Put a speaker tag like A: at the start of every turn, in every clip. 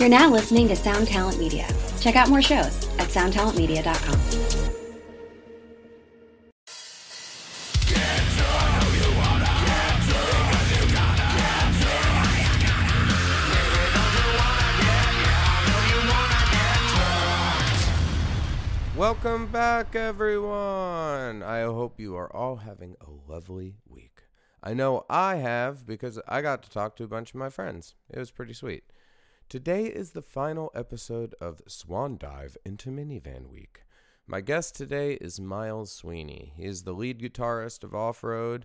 A: You're now listening to Sound Talent Media. Check out more shows at soundtalentmedia.com.
B: Welcome back, everyone. I hope you are all having a lovely week. I know I have because I got to talk to a bunch of my friends. It was pretty sweet. Today is the final episode of Swan Dive into Minivan Week. My guest today is Miles Sweeny. He is the lead guitarist of Off Road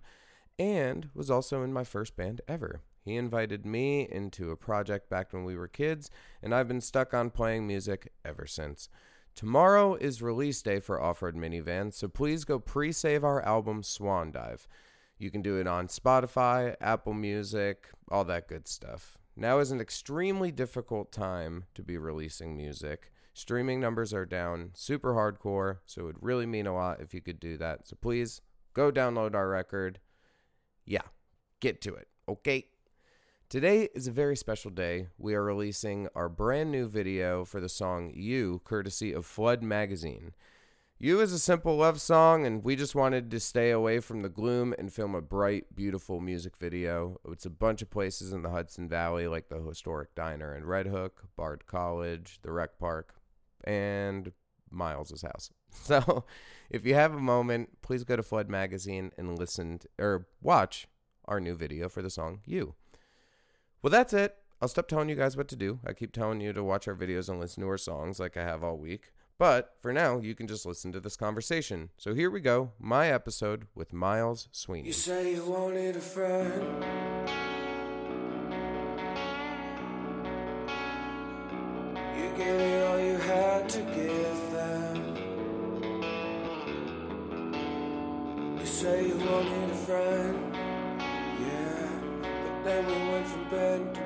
B: and was also in my first band ever. He invited me into a project back when we were kids, and I've been stuck on playing music ever since. Tomorrow is release day for Off Road Minivan, so please go pre save our album Swan Dive. You can do it on Spotify, Apple Music, all that good stuff. Now is an extremely difficult time to be releasing music. Streaming numbers are down super hardcore, so it would really mean a lot if you could do that. So please go download our record. Yeah, get to it, okay? Today is a very special day. We are releasing our brand new video for the song You, courtesy of Flood Magazine. You is a simple love song, and we just wanted to stay away from the gloom and film a bright, beautiful music video. It's a bunch of places in the Hudson Valley, like the historic diner in Red Hook, Bard College, the rec park, and Miles's house. So, if you have a moment, please go to Flood Magazine and listen to, or watch our new video for the song You. Well, that's it. I'll stop telling you guys what to do. I keep telling you to watch our videos and listen to our songs like I have all week. But for now, you can just listen to this conversation. So here we go my episode with Miles Sweeny.
C: You say you wanted a friend. You gave me all you had to give them. You say you wanted a friend. Yeah, but then we went from bed to.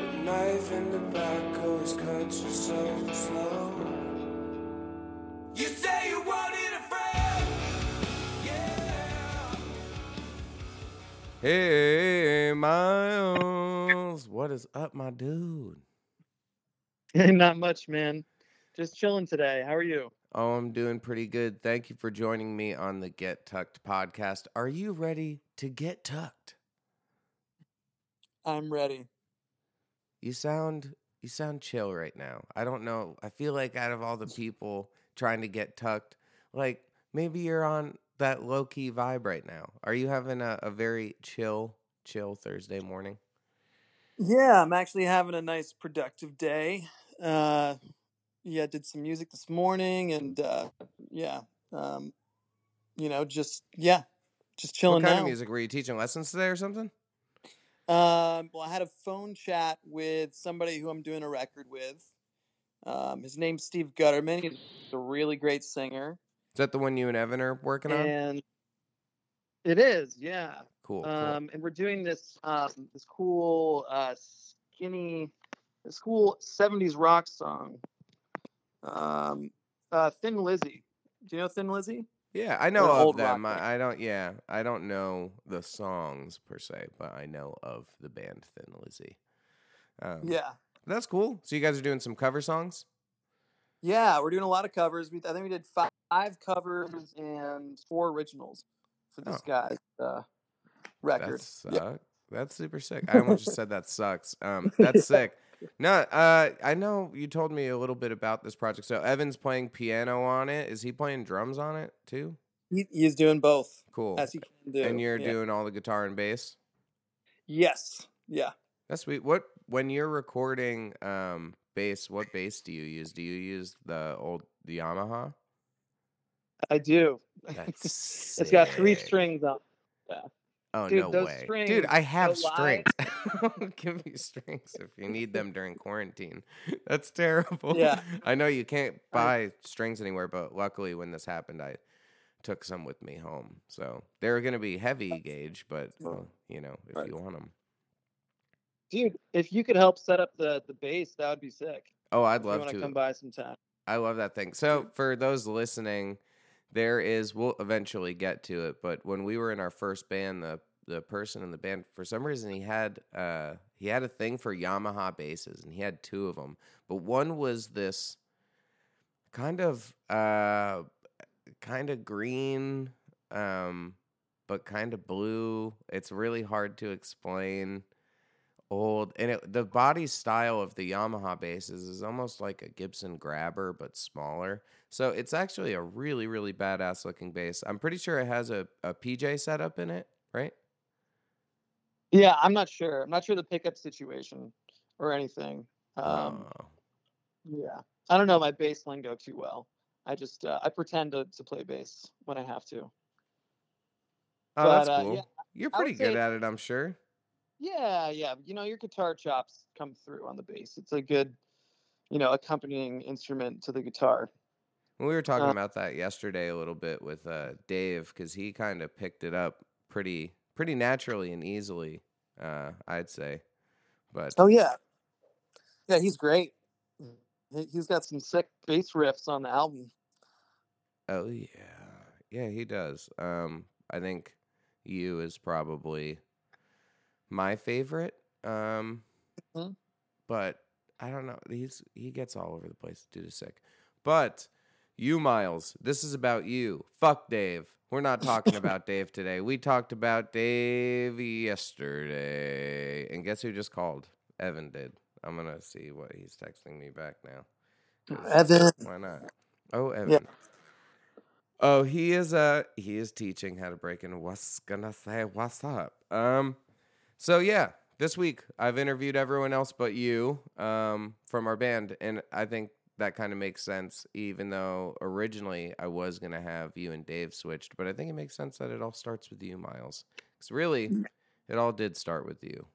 C: The knife in the back
B: Hey, Miles. What is up, my dude?
D: Not much, man. Just chilling today. How are you?
B: Oh, I'm doing pretty good. Thank you for joining me on the Get Tucked podcast. Are you ready to get tucked?
D: I'm ready.
B: You sound you sound chill right now. I don't know. I feel like out of all the people trying to get tucked, like maybe you're on that low key vibe right now. Are you having a, a very chill, chill Thursday morning?
D: Yeah, I'm actually having a nice productive day. Uh yeah, did some music this morning and uh yeah. Um you know, just yeah, just chilling
B: what kind
D: now.
B: of music were you teaching lessons today or something?
D: Um well, I had a phone chat with somebody who I'm doing a record with. Um his name's Steve Gutterman. He's a really great singer.
B: Is that the one you and Evan are working on?
D: And it is, yeah.
B: Cool. cool.
D: um, and we're doing this um, this cool uh, skinny, this cool '70s rock song. Um, uh, Thin Lizzy. Do you know Thin Lizzy?
B: Yeah, I know of them. I, I don't. Yeah, I don't know the songs per se, but I know of the band Thin Lizzy. Um,
D: Yeah,
B: that's cool. So you guys are doing some cover songs.
D: yeah. We're doing a lot of covers. We, I think we did five, five covers and four originals for this
B: Oh.
D: guy's uh, record.
B: That's
D: Yeah.
B: suck. That's super sick. I almost just said that sucks. Um, that's sick. No, uh, I know you told me a little bit about this project. So Evan's playing piano on it. Is he playing drums on it too?
D: He, he's doing both
B: Cool.
D: as he can do.
B: And you're
D: Yeah.
B: doing all the guitar and bass.
D: Yes. Yeah.
B: That's sweet. What when you're recording um bass, what bass do you use? Do you use the old the Yamaha?
D: I do.
B: That's
D: it's got three strings on.
B: Oh
D: Dude,
B: no way, dude! I have strings. Give me strings if you need them during quarantine. That's terrible.
D: Yeah.
B: I know you can't
D: I-
B: buy strings anywhere, but luckily when this happened, I took some with me home. So they're going to be heavy gauge, but uh, you know if
D: Right.
B: you want them.
D: Dude, if you could help set up the the bass, that would be sick.
B: Oh, I'd love to
D: come by sometime.
B: I love that thing. So for those listening, there is we'll eventually get to it, but when we were in our first band, the the person in the band for some reason he had uh he had a thing for Yamaha basses, and he had two of them. But one was this kind of uh, kind of green, um, but kind of blue. It's really hard to explain. Old and it, the body style of the Yamaha basses is almost like a Gibson Grabber but smaller. So it's actually a really really badass looking bass. I'm pretty sure it has a, a PJ setup in it, right?
D: Yeah, I'm not sure. I'm not sure the pickup situation or anything. Um,
B: Oh.
D: yeah, I don't know my bass lingo too well. I just uh, I pretend to, to play bass when I have to.
B: Oh, that's
D: But, uh,
B: cool.
D: yeah,
B: You're pretty good
D: say-
B: at it, I'm sure.
D: Yeah, yeah. You know, your guitar chops come through on the bass. It's a good, you know, accompanying instrument to the guitar.
B: We were talking
D: Uh,
B: about that yesterday a little bit with uh, Dave because he kind of picked it up pretty pretty naturally and easily. Uh, I'd say, but
D: Oh yeah, yeah. He's great. He- He's got some sick bass riffs on the album.
B: oh yeah, yeah, he does. Um, I think you is probably my favorite. Um,
D: Mhm.
B: but I don't know. He's he gets all over the place due to sick. But you, Miles, this is about you. Fuck Dave. We're not talking about Dave today. We talked about Dave yesterday. And guess who just called? Evan did. I'm gonna see what he's texting me back now. 'cause
D: Evan.
B: Why not? Oh, Evan. Oh, he is uh he is teaching how to break in what's gonna say what's up. Um so yeah, this week I've interviewed everyone else but you um from our band and I think that kind of makes sense even though originally I was going to have you and Dave switched, but I think it makes sense that it all starts with you, Miles. Cuz really it all did start with you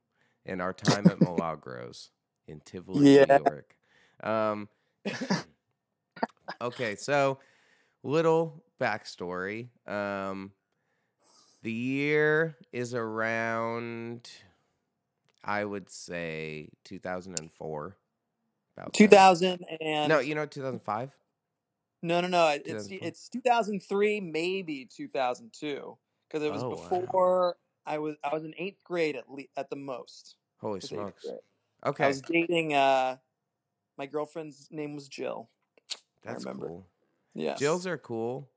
B: and our time at Milagros in Tivoli,
D: Yeah.
B: New York. Um okay, so little backstory. Um, the year is around, I would say, 2004. About then.
D: 2000 and
B: No, you know, 2005.
D: no, no, no. It's it's 2003, maybe 2002, because it was
B: Oh, wow.
D: before I was I was in eighth grade at le- at the most.
B: Holy smokes! Okay,
D: I was dating. Uh, my girlfriend's name was Jill. I
B: that's
D: remember.
B: cool.
D: Yeah.
B: Jills are cool.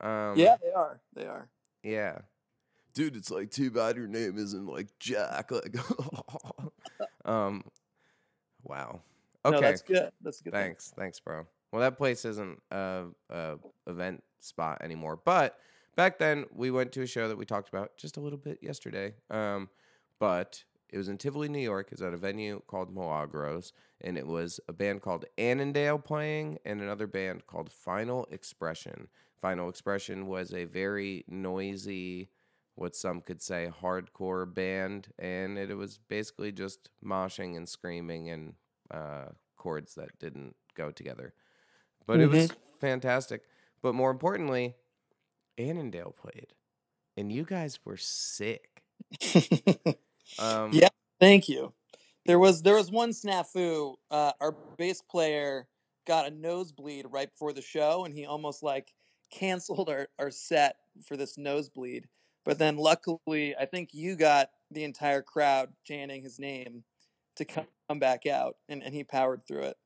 B: Um,
D: Yeah, they are. They are.
B: Yeah. Dude, it's like too bad your name isn't like Jack. Like, um, wow. Okay.
D: No, that's good. That's good. thing.
B: Thanks, thanks, bro. Well, that place isn't a, a event spot anymore, but back then we went to a show that we talked about just a little bit yesterday. Um, but it was in Tivoli, New York. It's at a venue called Milagros, and it was a band called Annandale playing, and another band called Final Expression. Final Expression was a very noisy, what some could say, hardcore band, and it, was basically just moshing and screaming and uh, chords that didn't go together. But it was fantastic. But more importantly, Annandale played, and you guys were sick. Um,
D: Yeah. Thank you. There was there was one snafu. Uh, our bass player got a nosebleed right before the show, and he almost like canceled our, our set for this nosebleed. But then luckily, I think you got the entire crowd chanting his name to come, back out, and, and he powered through it.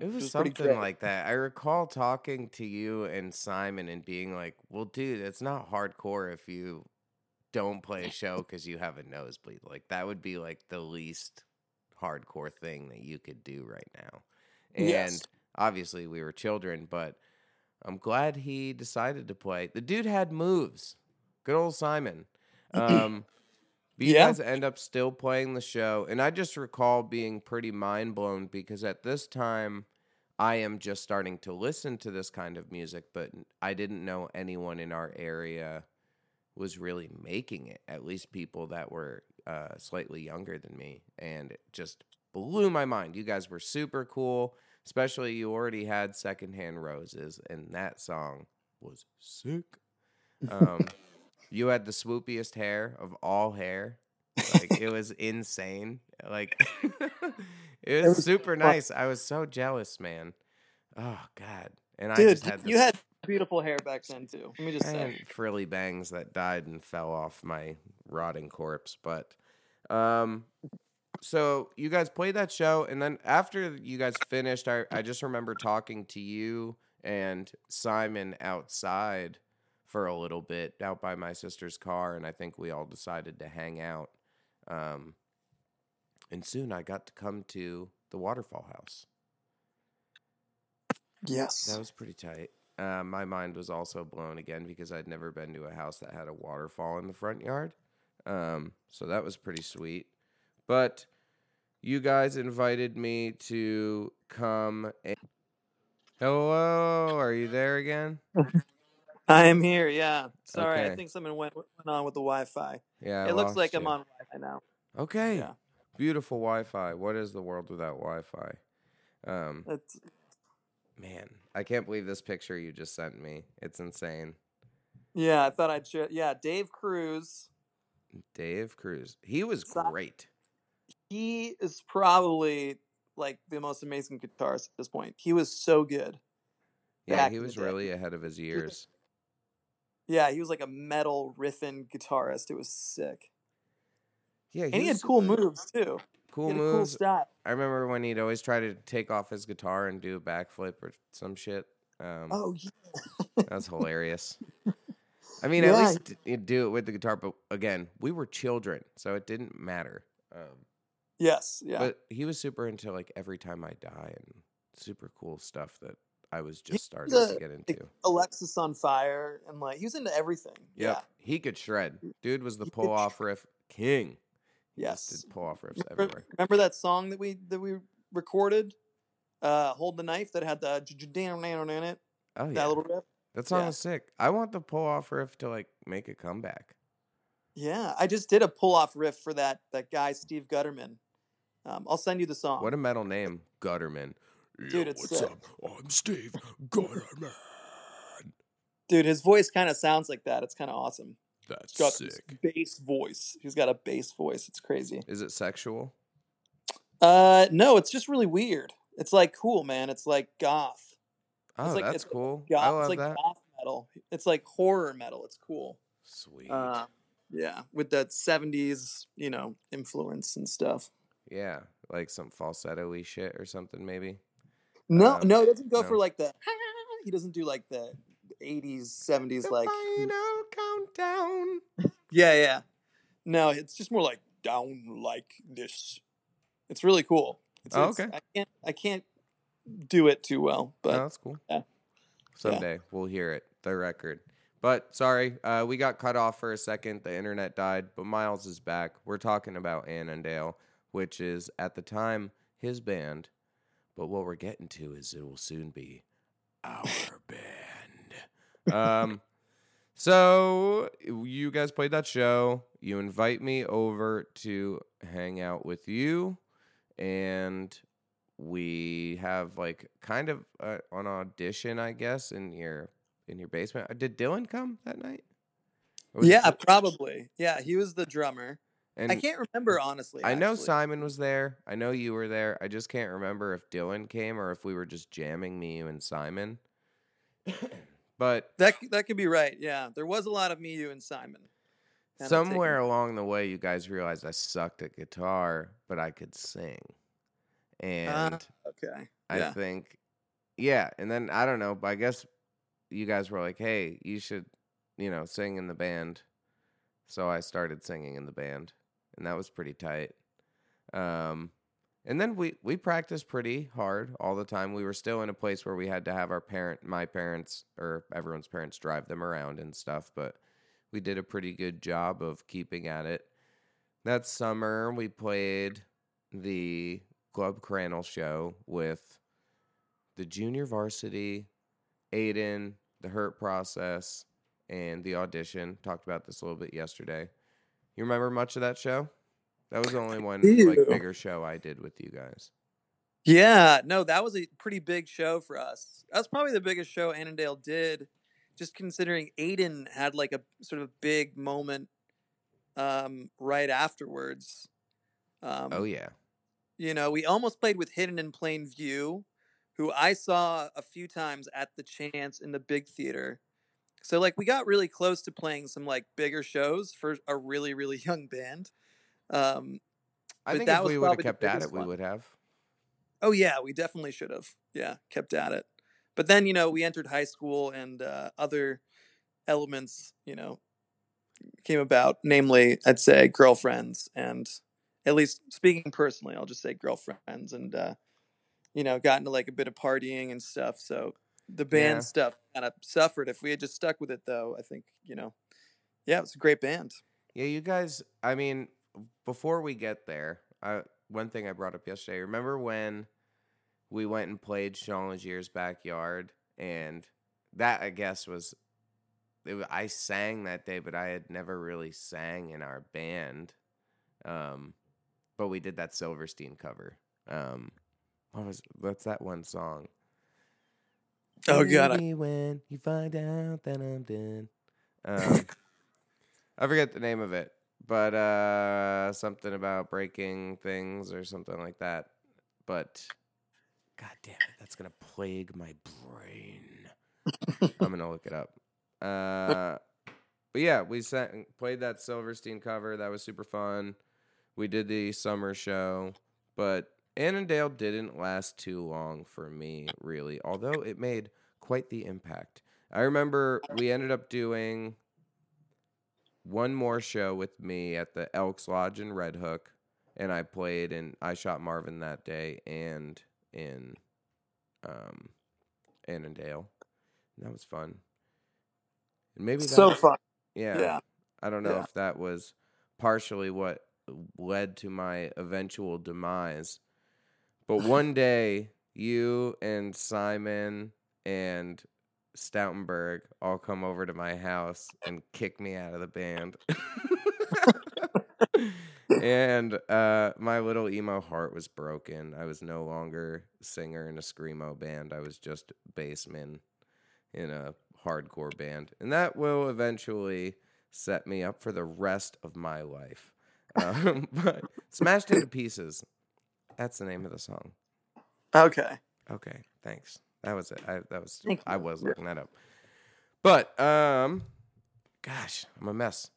B: It was
D: pretty
B: something like that. I recall talking to you and Simon and being like, "Well, dude, it's not hardcore if you don't play a show because you have a nosebleed. Like that would be like the least hardcore thing that you could do right now." And
D: Yes.
B: obviously, we were children, but I'm glad he decided to play. The dude had moves. Good old Simon. Um, you
D: Yeah.
B: guys end up still playing the show. And I just recall being pretty mind blown because at this time, I am just starting to listen to this kind of music, but I didn't know anyone in our area was really making it, at least people that were uh, slightly younger than me. And it just blew my mind. You guys were super cool, especially you already had Secondhand Roses, and that song was sick. Um, you had the swoopiest hair of all hair. Like it was insane. Like it was
D: was
B: super
D: fun.
B: nice. I was so jealous, man. Oh god. And I just had this
D: you had beautiful hair back then too. Let me just say.
B: frilly bangs that died and fell off my rotting corpse. But um so you guys played that show, and then after you guys finished, I I just remember talking to you and Simon outside for a little bit out by my sister's car, and I think we all decided to hang out. Um, and soon I got to come to the waterfall house.
D: Yes.
B: That was pretty tight. Uh, my mind was also blown again because I'd never been to a house that had a waterfall in the front yard. Um, so that was pretty sweet. But you guys invited me to come. And... Hello, are you there again?
D: I am here. Yeah. Sorry,
B: Okay.
D: I think something went went on with the Wi-Fi.
B: Yeah, I
D: it looks like I'm on Wi-Fi now.
B: Okay,
D: Yeah.
B: beautiful Wi-Fi. What is the world without Wi-Fi? Um,
D: It's
B: man, I can't believe this picture you just sent me. It's insane.
D: yeah. I thought I'd share. Yeah, Dave Cruz.
B: Dave Cruz. He was great.
D: He is probably like the most amazing guitarist at this point. He was so good.
B: Yeah, he was really ahead of his years.
D: Yeah, he was like a metal riffing guitarist. It was sick,
B: Yeah,
D: and he had cool moves too.
B: Cool
D: he a cool
B: moves. I remember when he'd always try to take off his guitar and do a backflip or some shit. Um,
D: Oh yeah.
B: That was hilarious. I mean, at least you do it with the guitar, but again, we were children, so it didn't matter. Um,
D: Yes. Yeah.
B: But he was super into like every time I die and super cool stuff that I was just starting
D: the-
B: to get into.
D: Alexisonfire and like he was into everything.
B: Yep,
D: Yeah.
B: he could shred. Dude was the pull off riff king. He
D: Yes.
B: did pull off riffs
D: Remember,
B: everywhere.
D: remember that song that we that we recorded? Uh, hold the knife that had the j- j- down down in it.
B: Oh yeah.
D: That little riff.
B: that song
D: yeah.
B: was sick. I want the pull off riff to like make a comeback.
D: Yeah, I just did a pull off riff for that that guy Steve Gutterman. Um, I'll send you the song.
B: What a metal name, Gutterman.
D: Dude, it's
B: what's
D: sick.
B: up? I'm Steve Gutterman.
D: Dude, his voice kind of sounds like that. It's kind of awesome.
B: That's
D: He's got
B: sick.
D: bass voice. He's got a bass voice. It's crazy.
B: Is it sexual?
D: Uh, no, it's just really weird. It's like cool, man. It's like goth.
B: Oh,
D: like-
B: that's
D: it's like
B: cool.
D: Goth.
B: I
D: it's like
B: that.
D: goth metal. It's like horror metal. It's cool.
B: Sweet.
D: Uh, yeah, with that '70s, you know, influence and stuff.
B: yeah, like some falsetto-y shit or something, maybe.
D: No,
B: Um,
D: no, it doesn't go for like the. He doesn't do like the '80s, '70s,
B: The
D: like.
B: final countdown.
D: Yeah, yeah. No, it's just more like down like this. It's really cool. It's,
B: Oh, okay.
D: I can't. I can't do it too well, but
B: no, that's cool.
D: yeah.
B: Someday we'll hear it, the record. But sorry, uh, we got cut off for a second. The internet died, but Miles is back. We're talking about Annandale, which is at the time his band. But what we're getting to is it will soon be our band. Um, so you guys played that show. You invite me over to hang out with you, and we have like kind of uh, an audition, I guess, in your in your basement. Uh, Did Dylan come that night?
D: Yeah, probably. Yeah, he was the drummer.
B: And
D: I can't remember honestly.
B: I know
D: actually.
B: Simon was there. I know you were there. I just can't remember if Dylan came or if we were just jamming me, you, and Simon. but
D: That that could be right. Yeah, there was a lot of me, you, and Simon.
B: somewhere along the way, you guys realized I sucked at guitar, but I could sing. Ah, and
D: Okay.
B: I
D: yeah.
B: think, yeah. And then I don't know, but I guess you guys were like, hey, you should, you know, sing in the band. So I started singing in the band, and that was pretty tight. Um, and then we we practiced pretty hard all the time. We were still in a place where we had to have our parent, my parents, or everyone's parents drive them around and stuff. But we did a pretty good job of keeping at it. That summer, we played the Club Crannel show with the junior varsity, Aiden, the Hurt Process, and the audition. Talked about this a little bit yesterday. You remember much of that show? That was the only one like bigger show I did with you guys.
D: Yeah, no, that was a pretty big show for us. That's probably the biggest show Annandale did, just considering Aiden had like a sort of big moment um, right afterwards. Um,
B: Oh yeah.
D: You know, we almost played with Hidden in Plain View, who I saw a few times at the Chance in the big theater. So like we got really close to playing some like bigger shows for a really really young band. Um,
B: I think
D: that
B: if we would have kept at it, we would have.
D: Oh yeah, we definitely should have. Yeah, kept at it. But then you know we entered high school and uh, other elements you know came about. Namely, I'd say girlfriends and at least speaking personally, I'll just say girlfriends and uh, you know got into like a bit of partying and stuff. So the band
B: Yeah.
D: stuff kind of suffered. If we had just stuck with it though, I think you know, yeah, it was a great band.
B: Yeah, you guys. I mean, before we get there, I, one thing I brought up yesterday. Remember when we went and played Sean Legier's backyard, and that I guess was. It, wa- I sang that day, but I had never really sang in our band. Um, but we did that Silverstein cover. Um, what was what's that one song?
D: Oh god, I-
B: when you find out that I'm dead. Um, I forget the name of it, but uh, something about breaking things or something like that. But god damn it, that's gonna plague my brain. I'm gonna look it up. Uh, but yeah, we sang, played that Silverstein cover. That was super fun. We did the summer show, but Annandale didn't last too long for me, really. Although it made quite the impact. I remember we ended up doing one more show with me at the Elks Lodge in Red Hook, and I played and I shot Marvin that day and in um Annandale. And that was fun. And maybe that,
D: so fun.
B: yeah.
D: Yeah.
B: I don't know
D: Yeah.
B: if that was partially what led to my eventual demise. But one day, you and Simon and Stoutenberg all come over to my house and kick me out of the band. and uh, my little emo heart was broken. I was no longer singer in a screamo band. I was just bassman in a hardcore band, and that will eventually set me up for the rest of my life. Um, but smashed into pieces. That's the name of the song.
D: Okay.
B: Okay, thanks. That was it. I that was
D: Thank
B: I was looking that up. But um gosh, I'm a mess.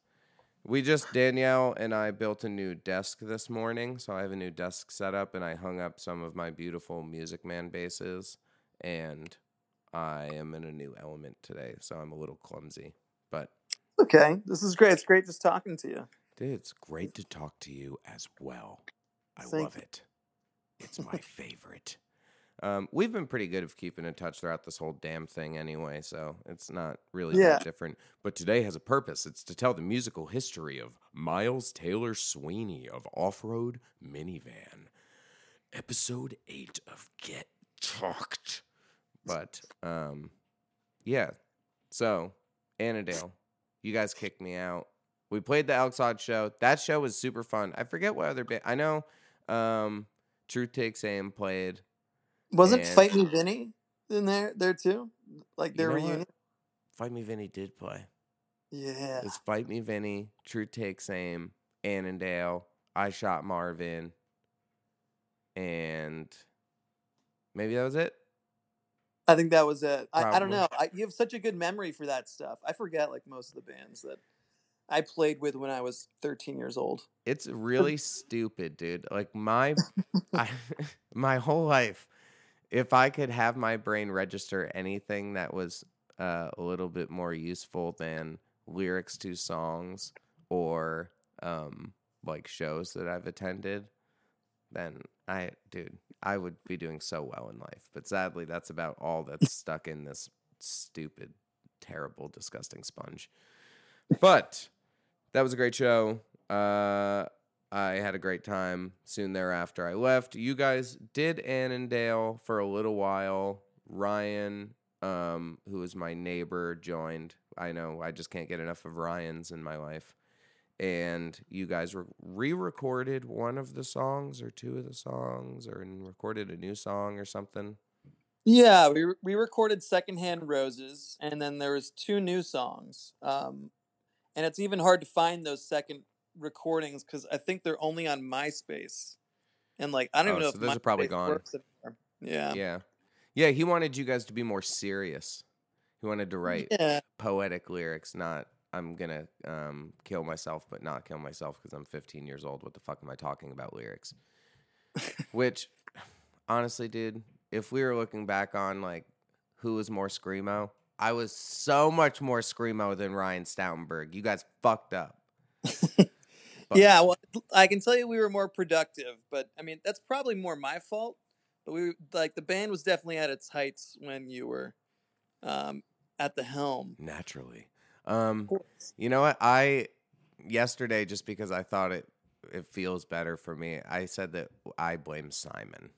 B: We just Danielle and I built a new desk this morning, so I have a new desk set up and I hung up some of my beautiful Music Man basses and I am in a new element today, so I'm a little clumsy. But
D: Okay. This is great. It's great just talking to you.
B: dude, it's great to talk to you as well. I
D: Thank
B: love it. It's my favorite. Um, we've been pretty good of keeping in touch throughout this whole damn thing anyway, so it's not really
D: Yeah.
B: that different. But today has a purpose. It's to tell the musical history of Miles Taylor Sweeny of Off Road Minivan. Episode 8 of Get Tucked. But, um, yeah. So, Annandale, you guys kicked me out. We played the Elks Odd show. That show was super fun. I forget what other band. I know um, Truth Takes Aim played.
D: Wasn't
B: And-
D: Fight Me Vinny in there there too? Like
B: You
D: their
B: know what?
D: reunion?
B: Fight Me Vinny did play.
D: Yeah.
B: It's Fight Me Vinny, Truth Takes Aim, Annandale, I Shot Marvin, and maybe that was it.
D: I think that was it. I, I don't know. I, you have such a good memory for that stuff. I forget like most of the bands that I played with when I was 13 years old.
B: It's really stupid, dude. Like my I, my whole life, if I could have my brain register anything that was uh, a little bit more useful than lyrics to songs or um, like shows that I've attended, then I, dude, I would be doing so well in life. But sadly, that's about all that's stuck in this stupid, terrible, disgusting sponge. But that was a great show. Uh, I had a great time. Soon thereafter, I left. You guys did Annandale for a little while. Ryan, um, who was my neighbor, joined. I know I just can't get enough of Ryan's in my life. And you guys re- re-recorded one of the songs, or two of the songs, or recorded a new song or something.
D: Yeah, we re- we recorded Secondhand Roses, and then there was two new songs. Um, and it's even hard to find those second recordings because I think they're only on MySpace. And like, I don't
B: Oh,
D: even know
B: so
D: if
B: those are probably gone.
D: Yeah.
B: Yeah, yeah. He wanted you guys to be more serious. He wanted to write
D: Yeah.
B: poetic lyrics, not I'm gonna um, kill myself, but not kill myself because I'm 15 years old. What the fuck am I talking about lyrics? Which, honestly, dude, if we were looking back on like who was more screamo, I was so much more screamo than Ryan Stoutenberg. You guys fucked up.
D: Yeah, well, I can tell you we were more productive, but I mean that's probably more my fault. But we like the band was definitely at its heights when you were um, at the helm.
B: Naturally. Um, You know what? I yesterday just because I thought it it feels better for me. I said that I blame Simon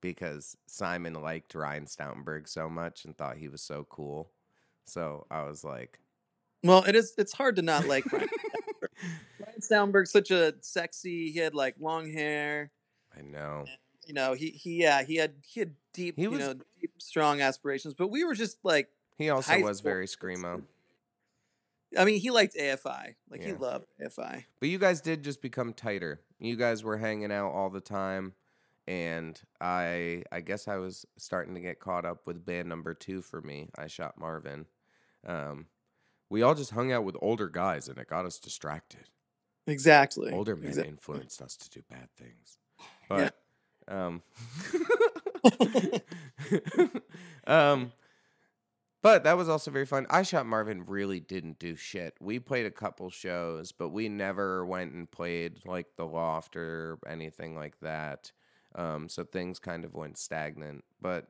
B: because Simon liked Ryan Stoutenberg so much and thought he was so cool. So I was like,
D: Well, it is. It's hard to not like Ryan. Ryan Steinberg's such a sexy. He had like long hair.
B: I know.
D: You know, he he yeah he had he had deep
B: He
D: you know deep strong aspirations. But we were just like
B: He also was very screamo.
D: I mean, he liked AFI. Like he loved AFI.
B: But you guys did just become tighter. You guys were hanging out all the time and I I guess I was starting to get caught up with band number 2 for me. I shot Marvin. Um we all just hung out with older guys and it got us distracted.
D: Exactly.
B: Older men
D: Exact-
B: influenced us to do bad things. But um um but that was also very fun. I shot Marvin really didn't do shit. We played a couple shows, but we never went and played like the loft or anything like that. Um so things kind of went stagnant. But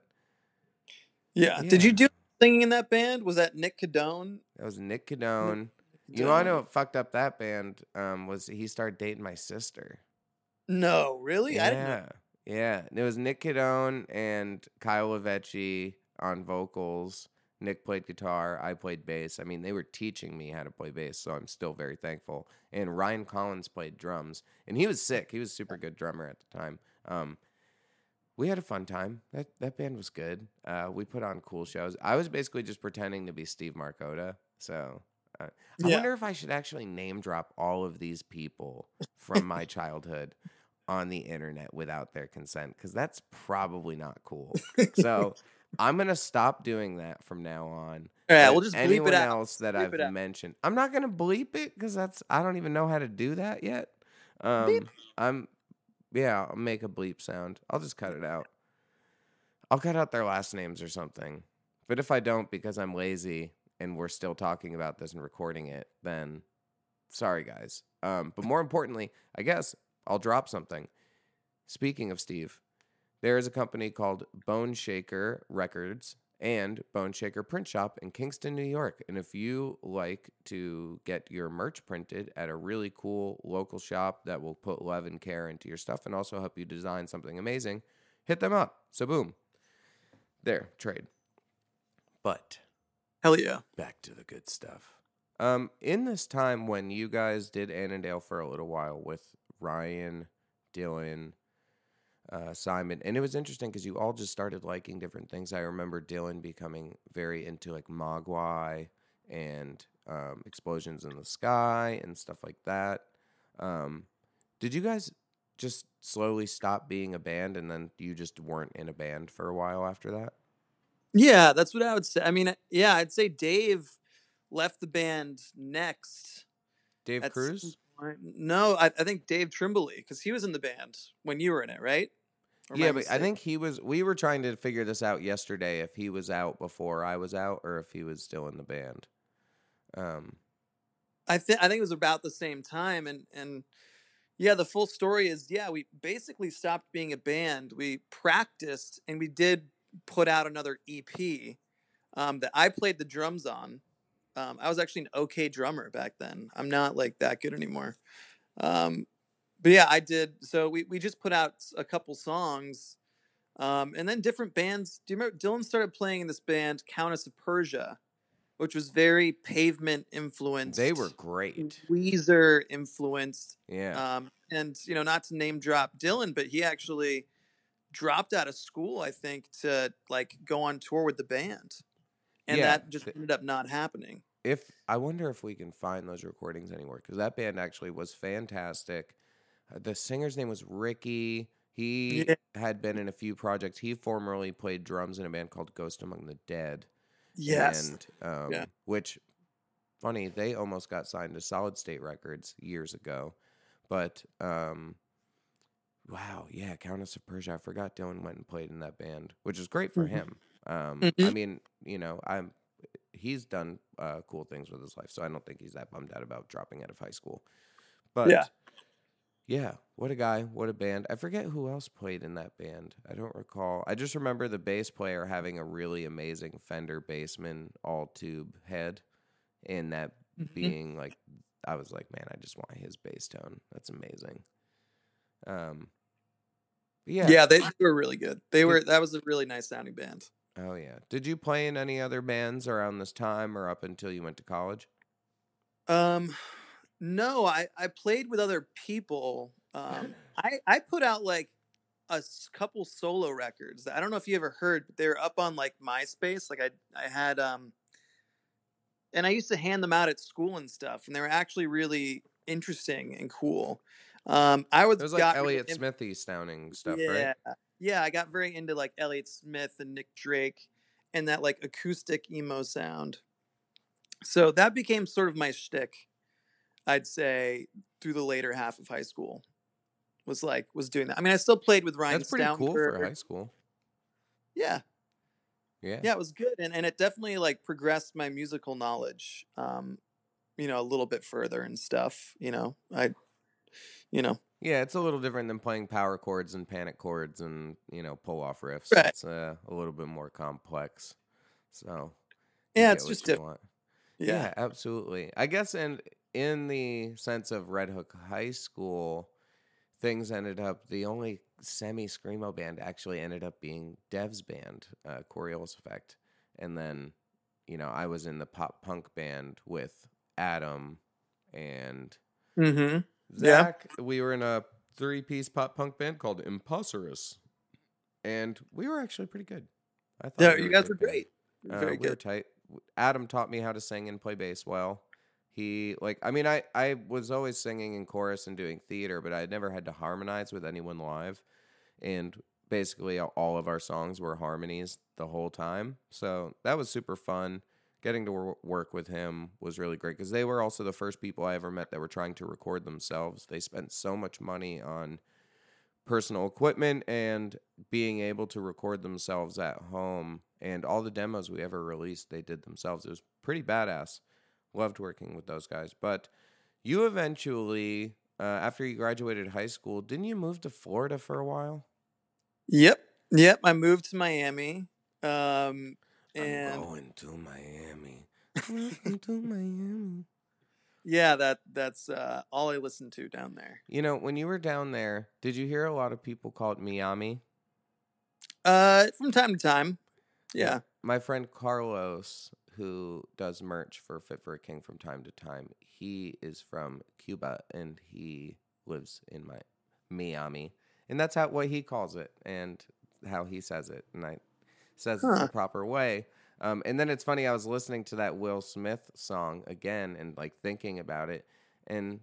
D: Yeah. Did you do singing in that band? Was that Nick Cadone?
B: that was Nick Cadone. You know, I know what fucked up that band um, was he started dating my sister.
D: No, really? I didn't know.
B: Yeah, yeah. And It was Nick Cadone and Kyle Avecchi on vocals. Nick played guitar. I played bass. I mean, they were teaching me how to play bass, so I'm still very thankful. And Ryan Collins played drums, and he was sick. He was a super good drummer at the time. Um, we had a fun time. That that band was good. Uh, we put on cool shows. I was basically just pretending to be Steve Marcoda. So uh, I
D: Yeah.
B: wonder if I should actually name drop all of these people from my childhood on the internet without their consent because that's probably not cool. So I'm gonna stop doing that from now on.
D: All right, we'll just bleep
B: anyone
D: it out.
B: else that
D: Bleep
B: I've mentioned, I'm not gonna bleep it because that's I don't even know how to do that yet. Um, I'm yeah, I'll make a bleep sound. I'll just cut it out. I'll cut out their last names or something. But if I don't because I'm lazy and we're still talking about this and recording it, then sorry guys. Um, but more importantly, I guess I'll drop something. Speaking of Steve, there is a company called Bone Shaker Records and Bone Shaker Print Shop in Kingston, New York. And if you like to get your merch printed at a really cool local shop that will put love and care into your stuff and also help you design something amazing, hit them up. So boom. There, trade. But
D: Hell yeah.
B: back to the good stuff. Um, in this time when you guys did Annandale for a little while with Ryan, Dylan, uh, Simon, and it was interesting because you all just started liking different things. I remember Dylan becoming very into like Mogwai and um, explosions in the sky and stuff like that. Um, did you guys just slowly stop being a band and then you just weren't in a band for a while after that?
D: Yeah, that's what I would say. I mean, yeah, I'd say Dave left the band next.
B: Dave Cruz?
D: No, I, I think Dave Trimbley because he was in the band when you were in it, right? Or
B: Yeah, but I think he was. We were trying to figure this out yesterday if he was out before I was out or if he was still in the band. Um,
D: I think I think it was about the same time, and and yeah, the full story is yeah, we basically stopped being a band. We practiced, and we did put out another EP um, that I played the drums on. Um, I was actually an okay drummer back then. I'm not like that good anymore. Um, but yeah, I did. So we we just put out a couple songs. Um, and then different bands. Do you remember Dylan started playing in this band, Countess of Persia, which was very pavement influenced.
B: they were great.
D: Weezer influenced.
B: Yeah.
D: Um, and you know, not to name drop Dylan, but he actually dropped out of school, I think, to like go on tour with the band, and
B: Yeah,
D: that just ended up not happening.
B: if I wonder if we can find those recordings anywhere because that band actually was fantastic. Uh, The singer's name was Ricky. He
D: Yeah.
B: had been in a few projects. He formerly played drums in a band called Ghost Among the Dead.
D: Yes.
B: And um,
D: Yeah.
B: which funny. They almost got signed to Solid State Records years ago, but um, wow, yeah, Countess of Persia. I forgot Dylan went and played in that band, which is great for
D: Mhm.
B: him. Um,
D: Mhm.
B: I mean, you know, I'm he's done uh, cool things with his life, so I don't think he's that bummed out about dropping out of high school. But
D: Yeah.
B: yeah, what a guy, what a band. I forget who else played in that band. I don't recall. I just remember the bass player having a really amazing Fender Bassman all tube head, and that
D: Mhm.
B: being like, I was like, man, I just want his bass tone. That's amazing. Um, yeah.
D: Yeah, they, they were really good. They were that was a really nice sounding band.
B: Oh yeah. Did you play in any other bands around this time or up until you went to college?
D: Um, no, I I played with other people. Um, I I put out like a couple solo records. I don't know if you ever heard, but they're up on like MySpace. Like I I had um, and I used to hand them out at school and stuff, and they were actually really interesting and cool. Um, I was
B: was like
D: got really
B: Elliott
D: in-
B: Smithy sounding stuff,
D: yeah,
B: right?
D: yeah. I got very into like Elliott Smith and Nick Drake and that like acoustic emo sound. So that became sort of my shtick. I'd say through the later half of high school was like was doing that. I mean, I still played with Ryan
B: That's pretty cool for high school.
D: Yeah,
B: Yeah.
D: yeah, it was good, and and it definitely like progressed my musical knowledge. Um, you know, a little bit further and stuff. You know, I, you know,
B: Yeah, it's a little different than playing power chords and panic chords and, you know, pull off riffs.
D: Right.
B: It's uh, a little bit more complex. So,
D: yeah, it's just different. Yeah.
B: Yeah, absolutely. I guess and in the sense of Red Hook High School, things ended up the only semi screamo band actually ended up being Dev's band, uh, Coriolis Effect, and then you know I was in the pop punk band with Adam and
D: Mm-hmm. Yeah.
B: We were in a three piece pop punk band called Imposterous, and we were actually pretty good. I thought
D: Yeah,
B: we
D: you guys were great.
B: Uh,
D: Very
B: we were tight. Adam taught me how to sing and play bass well. He like I mean I I was always singing in chorus and doing theater, but I had never had to harmonize with anyone live. And basically all of our songs were harmonies the whole time. So that was super fun. Getting to work with him was really great because they were also the first people I ever met that were trying to record themselves. They spent so much money on personal equipment and being able to record themselves at home and all the demos we ever released they did themselves it was pretty badass loved working with those guys but you eventually uh, after you graduated high school didn't you move to florida for a while
D: Yep. Yep. I moved to Miami. Um and
B: i'm going to miami Welcome to miami
D: yeah, that that's uh all I listened to down there.
B: you know when you were down there did you hear a lot of people call it miami
D: Uh from time to time. Yeah.
B: my friend Carlos, who does merch for Fit for a King from time to time, he is from Cuba and he lives in my Miami, and that's how what he calls it and how he says it, and I says it's the proper way. Um, and then it's funny, I was listening to that Will Smith song again and like thinking about it, and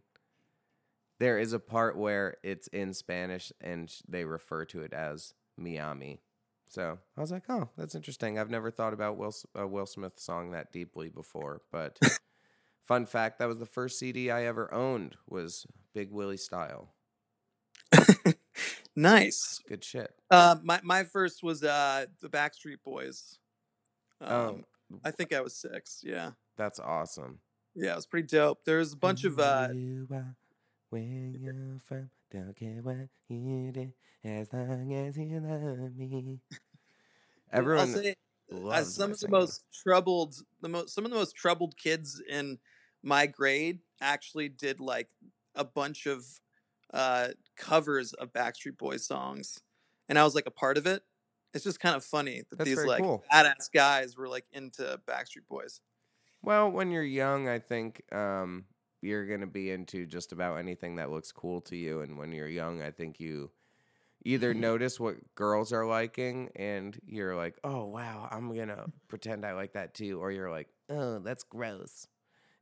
B: there is a part where it's in Spanish and they refer to it as Miami. So I was like, oh, that's interesting. I've never thought about Will Will Smith song that deeply before. But fun fact, that was the first CD I ever owned was Big Willie Style.
D: nice.
B: Good shit.
D: Uh my my first was uh the Backstreet Boys. Um
B: Oh,
D: I think I was 6. Yeah.
B: that's awesome.
D: Yeah, it was pretty dope. There's a bunch of uh
B: you where you're from, don't care what you do, as long as you love me. Everyone
D: uh,
B: loves
D: some of the most troubled the most some of the most troubled kids in my grade actually did like a bunch of uh covers of Backstreet Boys songs and I was like a part of it. It's just kind of funny that
B: That's
D: these like
B: cool.
D: badass guys were like into Backstreet Boys.
B: Well, when you're young, I think um, you're going to be into just about anything that looks cool to you. And when you're young, I think you either
D: Mm-hmm.
B: notice what girls are liking and you're like, oh, wow, I'm going to pretend I like that too. Or you're like, oh, that's gross.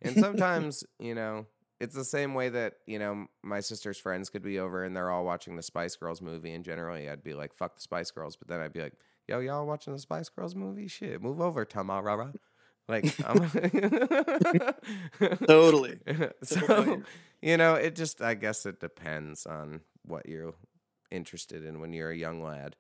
B: And sometimes, you know, it's the same way that, you know, my sister's friends could be over and they're all watching the Spice Girls movie. And generally, I'd be like, fuck the Spice Girls. But then I'd be like, yo, y'all watching the Spice Girls movie? Shit, move over, Tamarara. Like, I'm
D: Totally.
B: so,
D: Totally.
B: you know, it just, I guess it depends on what you're interested in when you're a young lad.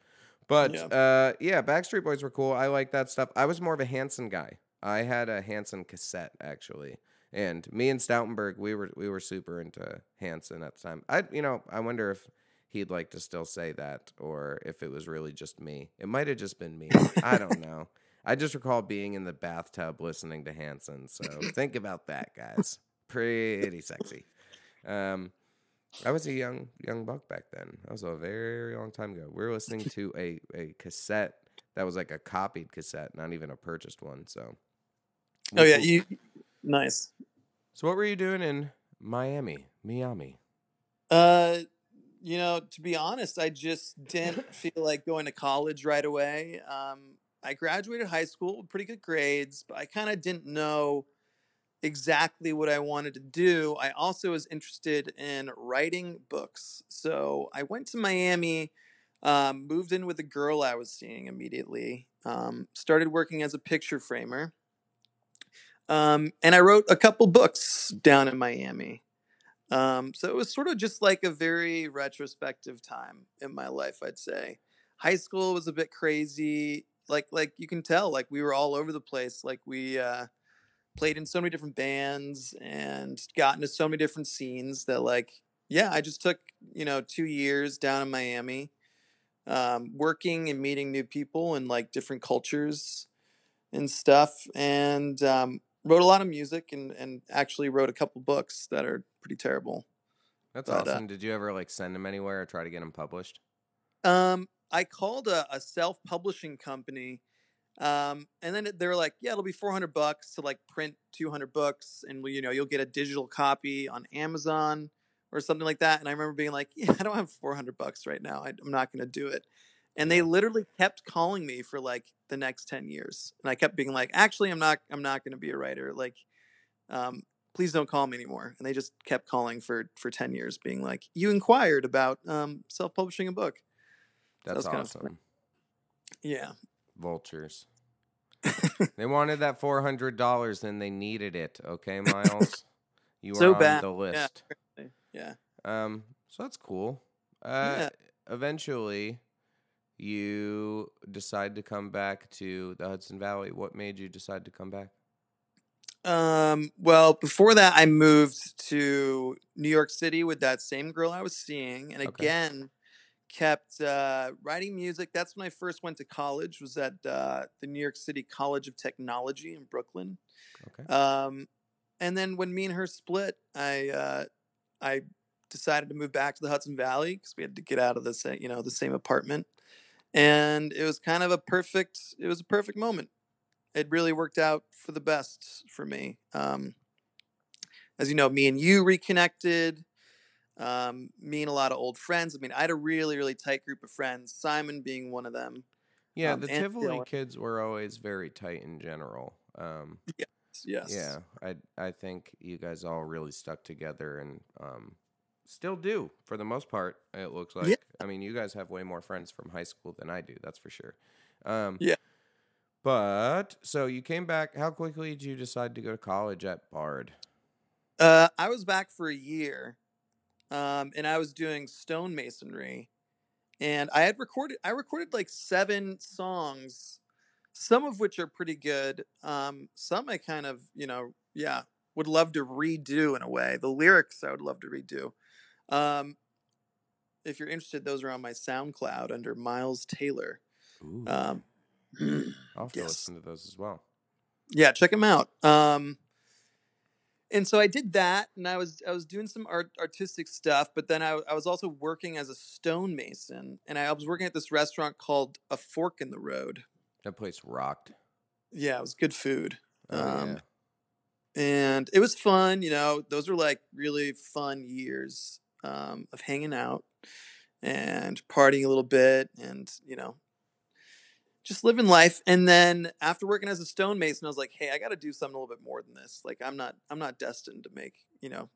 B: But
D: Yeah.
B: uh, yeah, Backstreet Boys were cool. I like that stuff. I was more of a Hanson guy. I had a Hanson cassette actually, and me and Stoutenberg, we were we were super into Hanson at the time. I, you know, I wonder if he'd like to still say that, or if it was really just me. It might have just been me. I don't know. I just recall being in the bathtub listening to Hanson. So think about that, guys. Pretty sexy. Um, I was a young young buck back then. That was a very long time ago. We were listening to a, a cassette that was like a copied cassette, not even a purchased one. So,
D: Oh yeah, you nice.
B: So what were you doing in Miami, Miami?
D: Uh, you know, to be honest, I just didn't feel like going to college right away. Um, I graduated high school with pretty good grades, but I kind of didn't know exactly what I wanted to do. I also was interested in writing books. So I went to Miami, um, moved in with a girl I was seeing immediately, um, started working as a picture framer. Um, and I wrote a couple books down in Miami. Um, so it was sort of just like a very retrospective time in my life, I'd say. High school was a bit crazy. Like like you can tell, like we were all over the place. Like we uh, played in so many different bands and got into so many different scenes that like yeah, I just took you know two years down in Miami, um, working and meeting new people and like different cultures and stuff, and um, wrote a lot of music and and actually wrote a couple books that are pretty terrible.
B: That's
D: But, uh,
B: awesome. Did you ever like send them anywhere or try to get them published?
D: Um, I called a, a self-publishing company, um, and then they were like, "Yeah, it'll be four hundred bucks to like print two hundred books, and you know you'll get a digital copy on Amazon or something like that." And I remember being like, "Yeah, I don't have four hundred bucks right now. I, I'm not going to do it." And they literally kept calling me for like the next ten years, and I kept being like, "Actually, I'm not. I'm not going to be a writer. Like, um, please don't call me anymore." And they just kept calling for for ten years, being like, "You inquired about um, self-publishing a book."
B: That's
D: kinda
B: awesome.
D: Yeah.
B: Vultures. they wanted that four hundred dollars and they needed it. Okay, Miles, you
D: So
B: are on
D: bad.
B: the
D: Yeah.
B: list.
D: Yeah.
B: Um, so that's cool. Uh,
D: Yeah.
B: eventually, you decide to come back to the Hudson Valley. What made you decide to come back?
D: Um, well, before that, I moved to New York City with that same girl I was seeing, and
B: Okay.
D: again, kept uh, writing music. That's when I first went to college. Was at uh, the New York City College of Technology in Brooklyn.
B: Okay.
D: Um, and then when me and her split, I uh, I decided to move back to the Hudson Valley because we had to get out of the sa- you know the same apartment, and it was kind of a perfect it was a perfect moment. It really worked out for the best for me. Um, as you know, me and you reconnected. Um, me and a lot of old friends. I mean, I had a really really tight group of friends. Simon being one of them.
B: Yeah,
D: Um,
B: the Tivoli
D: Dylan.
B: kids were always very tight in general. Um,
D: yes, Yes.
B: Yeah, I I think you guys all really stuck together and um, still do for the most part. It looks like.
D: Yeah.
B: I mean, you guys have way more friends from high school than I do. That's for sure. Um,
D: Yeah.
B: But so you came back. How quickly did you decide to go to college at Bard?
D: Uh, I was back for a year, um, and I was doing stonemasonry, and I had recorded. I recorded like seven songs, some of which are pretty good. Um, some I kind of, you know, yeah, would love to redo in a way. The lyrics I would love to redo. Um, if you're interested, those are on my SoundCloud under Miles Taylor.
B: Ooh,
D: Um,
B: I'll have to listen to those as well.
D: yeah check them out um and so i did that and i was i was doing some art artistic stuff but then I, I was also working as a stonemason and i was working at this restaurant called a fork in the road
B: That place rocked.
D: yeah it was good food
B: Oh,
D: um
B: yeah.
D: and it was fun you know those were like really fun years um of hanging out and partying a little bit and you know just living life and then after working as a stonemason i was like hey i got to do something a little bit more than this like i'm not i'm not destined to make you know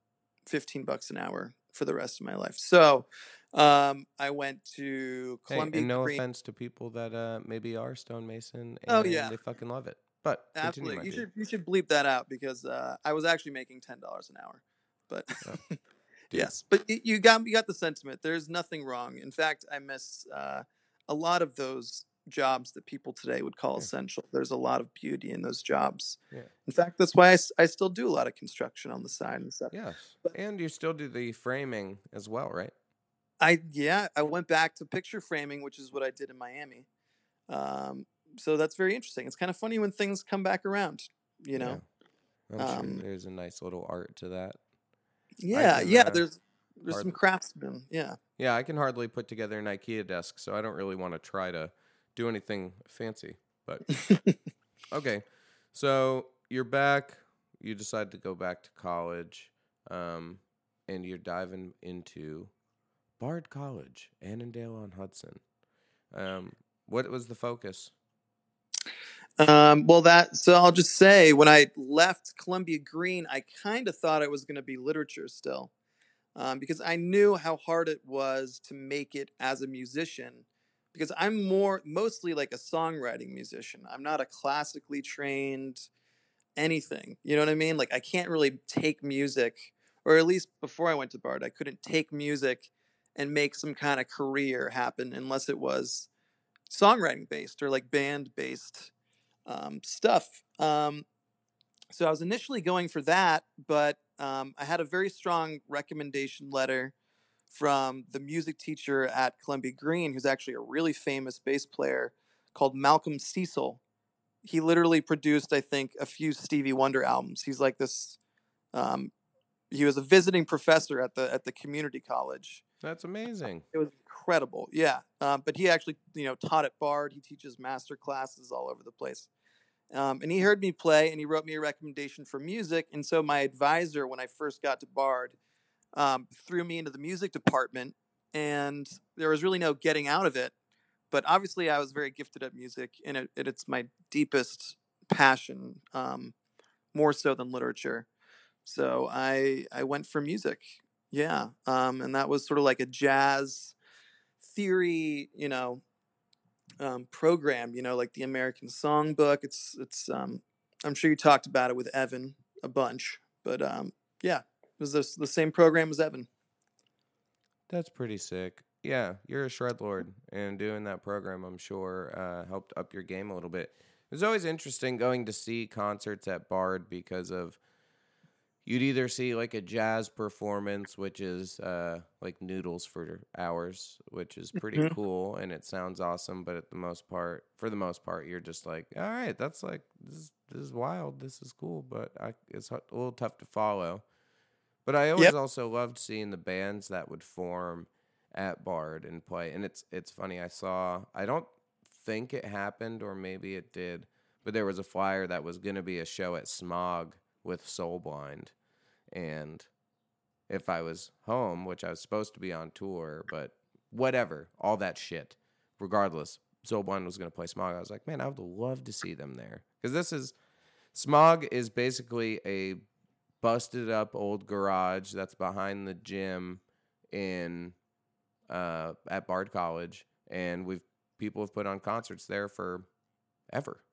D: 15 bucks an hour for the rest of my life so um i went to
B: Hey,
D: columbia
B: and no
D: Greene-
B: offense to people that uh, maybe are stonemason and
D: Oh, yeah.
B: they fucking love it. But
D: Absolutely. You
B: dude.
D: should you should bleep that out because uh, I was actually making ten dollars an hour. But
B: Oh.
D: yes, but you got you got the sentiment. There's nothing wrong. In fact, I miss uh, a lot of those jobs that people today would call
B: Yeah.
D: essential. There's a lot of beauty in those jobs.
B: Yeah.
D: In fact, that's why I, I still do a lot of construction on the side and stuff.
B: Yes.
D: But-
B: And you still do the framing as well, right?
D: I yeah, I went back to picture framing, which is what I did in Miami. Um, so that's very interesting. It's kind of funny when things come back around. You know.
B: Yeah. I'm
D: Um,
B: sure there's a nice little art to that.
D: Yeah,
B: can,
D: yeah.
B: uh,
D: There's there's some craftsmen. Yeah.
B: Yeah, I can hardly put together an IKEA desk, so I don't really want to try to do anything fancy. But okay, so you're back. You decide to go back to college, um, and you're diving into Bard College, Annandale on Hudson. Um, what was the focus?
D: Um, well, that so I'll just say when I left Columbia-Greene, I kind of thought it was going to be literature still, um, because I knew how hard it was to make it as a musician. Because I'm more mostly like a songwriting musician. I'm not a classically trained anything. You know what I mean? Like I can't really take music, or at least before I went to Bard, I couldn't take music and make some kind of career happen unless it was songwriting based or like band based um, stuff. Um, so I was initially going for that, but um, I had a very strong recommendation letter from the music teacher at Columbia-Greene, who's actually a really famous bass player called Malcolm Cecil. He literally produced, I think, a few Stevie Wonder albums. He's like this. Um, he was a visiting professor at the at the community college,
B: That's amazing.
D: it was incredible. Yeah. Um, but he actually, you know, taught at Bard. He teaches master classes all over the place. Um, and he heard me play and he wrote me a recommendation for music. And so my advisor, when I first got to Bard, um, threw me into the music department and there was really no getting out of it. But obviously, I was very gifted at music and it, it, it's my deepest passion, um, more so than literature. So I I went for music. Yeah. Um, and that was sort of like a jazz theory, you know, um, program, you know, like the American Songbook. It's, it's, um, I'm sure you talked about it with Evan a bunch, but um, yeah, it was this, the same program as Evan.
B: That's pretty sick. Yeah, you're a shred lord, and doing that program, I'm sure, uh, helped up your game a little bit. It was always interesting going to see concerts at Bard because of you'd either see like a jazz performance, which is uh, like noodles for hours, which is pretty
D: Mhm.
B: cool and it sounds awesome. But at the most part, for the most part, you're just like, all right, that's like this. Is, this is wild. This is cool, but I, it's a little tough to follow. But I always
D: Yep.
B: also loved seeing the bands that would form at Bard and play. And it's it's funny. I saw. I don't think it happened, or maybe it did. But there was a flyer that was going to be a show at Smog with Soulblind, and if I was home, which I was supposed to be on tour, but whatever, all that shit. Regardless, Soulblind was going to play Smog. I was like, man, I would love to see them there because this is Smog is basically a busted up old garage that's behind the gym in uh, at Bard College, and we've people have put on concerts there for ever.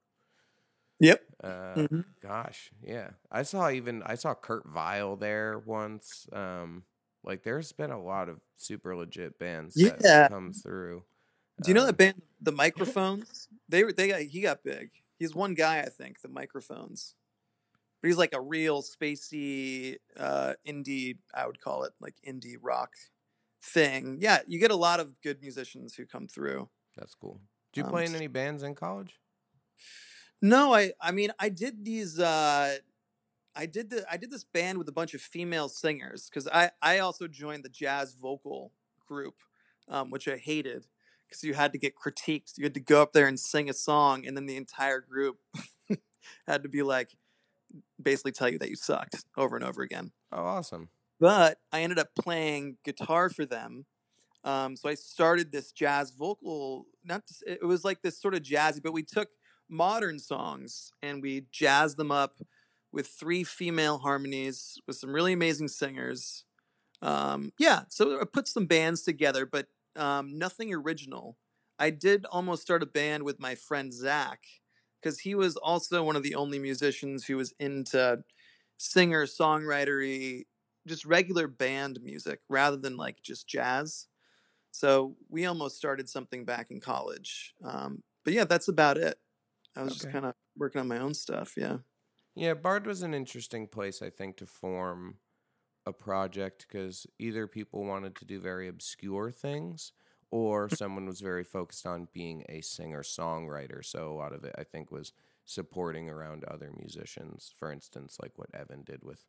D: Yep.
B: Uh,
D: Mhm.
B: Gosh, yeah. I saw even I saw Kurt Vile there once. Um, like there's been a lot of super legit bands
D: Yeah.
B: that come through.
D: Do you know
B: Um,
D: that band, the Microphones? They were they got he got big. He's one guy, I think, the Microphones. But he's like a real spacey uh, indie, I would call it like indie rock thing. Yeah, you get a lot of good musicians who come through.
B: That's cool. Did you
D: Um,
B: play in any bands in college?
D: No, I I mean I did these uh I did the I did this band with a bunch of female singers because I I also joined the jazz vocal group, um, which I hated because you had to get critiqued. You had to go up there and sing a song, and then the entire group had to be like basically tell you that you sucked over and over again.
B: Oh, awesome.
D: But I ended up playing guitar for them. Um, so I started this jazz vocal. Not to, it was like this sort of jazzy, but we took modern songs and we jazzed them up with three female harmonies with some really amazing singers. Um, yeah, so I put some bands together, but um, nothing original. I did almost start a band with my friend Zach because he was also one of the only musicians who was into singer songwritery, just regular band music rather than like just jazz. So we almost started something back in college. Um, but yeah, that's about it. I was just kind of working on my own stuff. Yeah.
B: Yeah, Bard was an interesting place, I think, to form a project because either people wanted to do very obscure things or someone was very focused on being a singer songwriter. So a lot of it, I think, was supporting around other musicians. For instance, like what Evan did with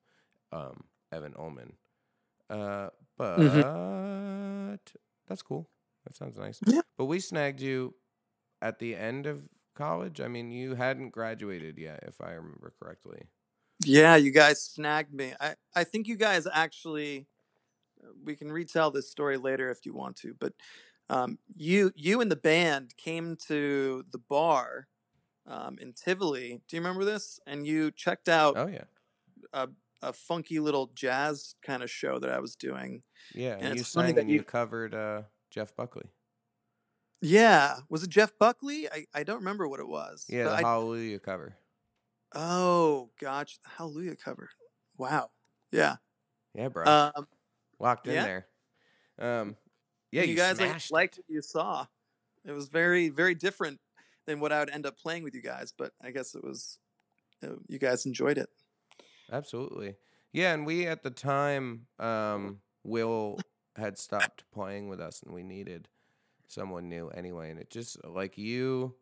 B: um, Evan Ullman. Uh, but that's cool. That sounds nice.
D: Yeah.
B: But we snagged you at the end of college. I mean, you hadn't graduated yet, if I remember correctly.
D: Yeah, you guys snagged me. I, I think you guys actually we can retell this story later if you want to, but um, you you and the band came to the bar um, in Tivoli. Do you remember this? And you checked out
B: Oh yeah,
D: a, a funky little jazz kind of show that I was doing.
B: yeah.
D: And
B: And, you sang and you,
D: you-
B: covered uh, Jeff Buckley.
D: Yeah, was it Jeff Buckley? I, I don't remember what it was.
B: Yeah, the
D: I-
B: Hallelujah cover.
D: oh, gosh, The Hallelujah cover. Wow. Yeah.
B: Yeah, bro.
D: Um,
B: Locked in
D: yeah.
B: there. Um, yeah,
D: you,
B: you,
D: guys
B: smashed
D: liked what you saw. It was very very different than what I would end up playing with you guys, but I guess it was uh, you guys enjoyed it.
B: Absolutely. Yeah, and we at the time, um, Will had stopped playing with us, and we needed someone new anyway. And it just like you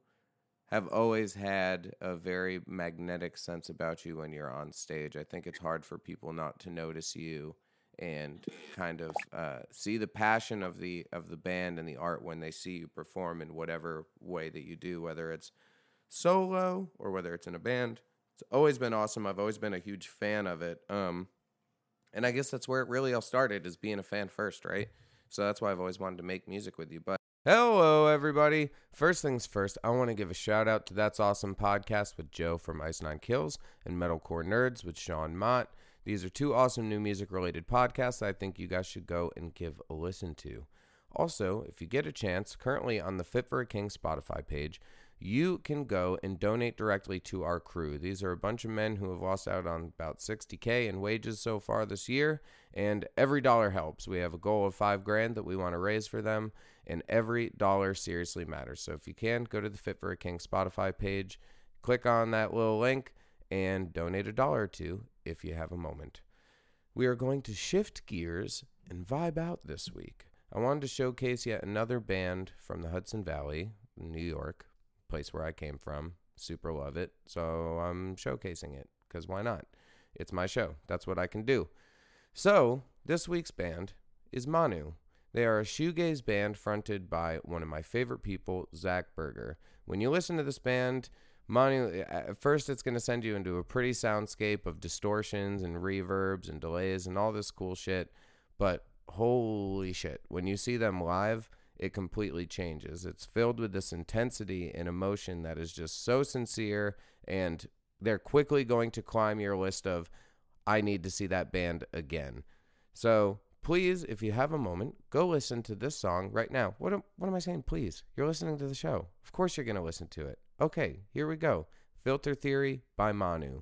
B: have always had a very magnetic sense about you when you're on stage. I think it's hard for people not to notice you and kind of uh, see the passion of the of the band and the art when they see you perform in whatever way that you do, whether it's solo or whether it's in a band. It's always been awesome. I've always been a huge fan of it. Um, and I guess that's where it really all started, is being a fan first, right? So that's why I've always wanted to make music with you. But hello, everybody. First things first, I want to give a shout out to That's Awesome podcast with Joe from Ice Nine Kills and Metalcore Nerds with Sean Mott. These are two awesome new music related podcasts I think you guys should go and give a listen to. Also, if you get a chance, currently on the Fit for a King Spotify page, you can go and donate directly to our crew. These are a bunch of men who have lost out on about 60K in wages so far this year, and every dollar helps. We have a goal of five grand that we want to raise for them, and every dollar seriously matters. So if you can, go to the Fit for a King Spotify page, click on that little link, and donate a dollar or two if you have a moment. We are going to shift gears and vibe out this week. I wanted to showcase yet another band from the Hudson Valley, New York, place where I came from. Super love it. So I'm showcasing it because why not? It's my show. That's what I can do. So this week's band is Manu. They are a shoegaze band fronted by one of my favorite people, Zach Berger. When you listen to this band, Manu, at first it's going to send you into a pretty soundscape of distortions and reverbs and delays and all this cool shit. But holy shit, when you see them live, it completely changes. It's filled with this intensity and emotion that is just so sincere, and they're quickly going to climb your list of, I need to see that band again. So please, if you have a moment, go listen to this song right now. What am, what am I saying? Please, you're listening to the show. Of course, you're going to listen to it. Okay, here we go. Filter Theory by Manu.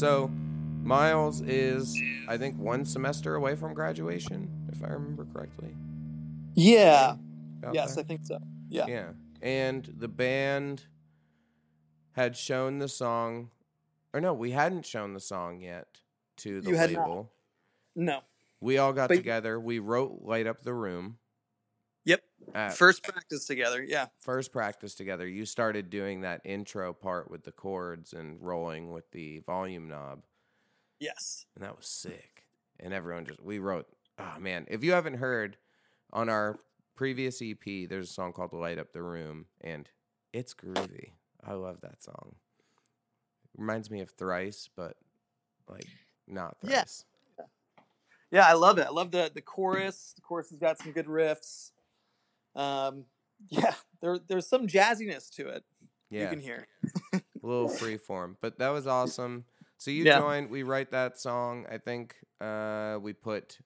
B: So, Miles is, I think, one semester away from graduation, if I remember correctly.
D: Yeah.
B: About
D: Yes,
B: there?
D: I think so. Yeah.
B: Yeah. And the band had shown the song, or no, we hadn't shown the song yet to the
D: You
B: label.
D: No.
B: We all got
D: But-
B: together. We wrote Light Up the Room
D: Yep.
B: at
D: First practice together. Yeah.
B: first practice together. You started doing that intro part with the chords and rolling with the volume knob.
D: Yes.
B: and that was sick. And everyone just we wrote. Oh man, if you haven't heard on our previous EP, there's a song called "Light Up the Room," and it's groovy. I love that song. Reminds me of Thrice, but like not
D: Yeah.
B: Thrice.
D: Yeah, I love it. I love the the chorus. The chorus has got some good riffs. Um, yeah, there there's some jazziness to it.
B: Yeah.
D: You can hear.
B: a little free form, but that was awesome. So you
D: Yeah.
B: joined. We write that song. I think uh, we put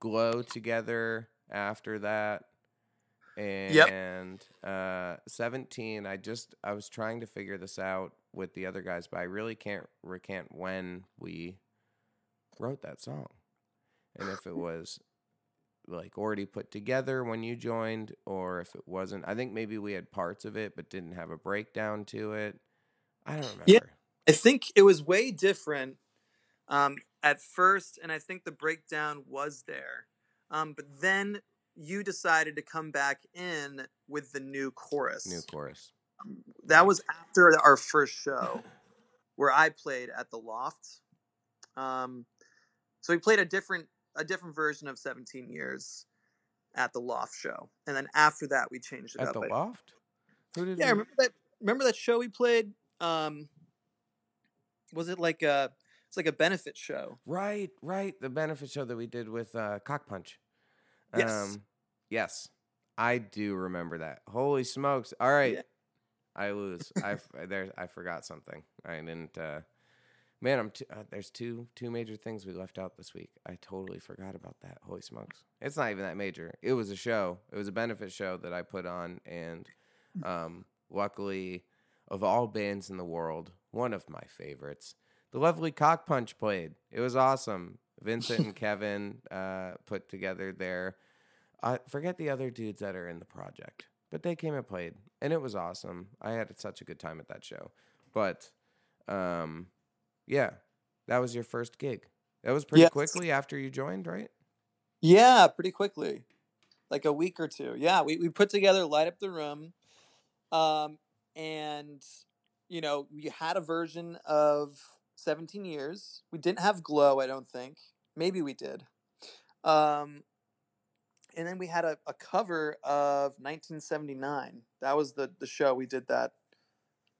B: "Glow" together after that. And uh, 17, I just I was trying to figure this out with the other guys, but I really can't recant when we wrote that song. And if it was like already put together when you joined or if it wasn't. I think maybe we had parts of it but didn't have a breakdown to it. I don't remember.
D: Yeah. I think it was way different um, at first, and I think the breakdown was there. Um, but then you decided to come back in with the new chorus.
B: New chorus.
D: that was after our first show where I played at the Loft. Um, so we played a different a different version of 17 years at the Loft show, and then after that we changed it
B: At
D: up.
B: the
D: I-
B: loft? Who did
D: yeah,
B: we-
D: remember that? Remember that show we played? Um, was it like a? It's like a benefit show.
B: Right, right. The benefit show that we did with uh, Cock Punch.
D: Yes.
B: yes, I do remember that. Holy smokes! All right,
D: Yeah.
B: I lose. I there. I forgot something. I didn't. Uh, man, I'm. T- uh, there's two two major things we left out this week. I totally forgot about that. Holy smokes! It's not even that major. It was a show. It was a benefit show that I put on, and um, luckily, of all bands in the world, one of my favorites, the lovely Cock Punch played. It was awesome. Vincent and Kevin uh, put together their. I forget the other dudes that are in the project, but they came and played, and it was awesome. I had such a good time at that show. But, um, yeah, that was your first gig. That was pretty
D: Yes.
B: quickly after you joined, right?
D: Yeah, pretty quickly, like a week or two. Yeah, we we put together light up the room, um, and you know we had a version of 17 years. We didn't have glow, I don't think. Maybe we did. Um, and then we had a, a cover of 1979. That was the the show we did that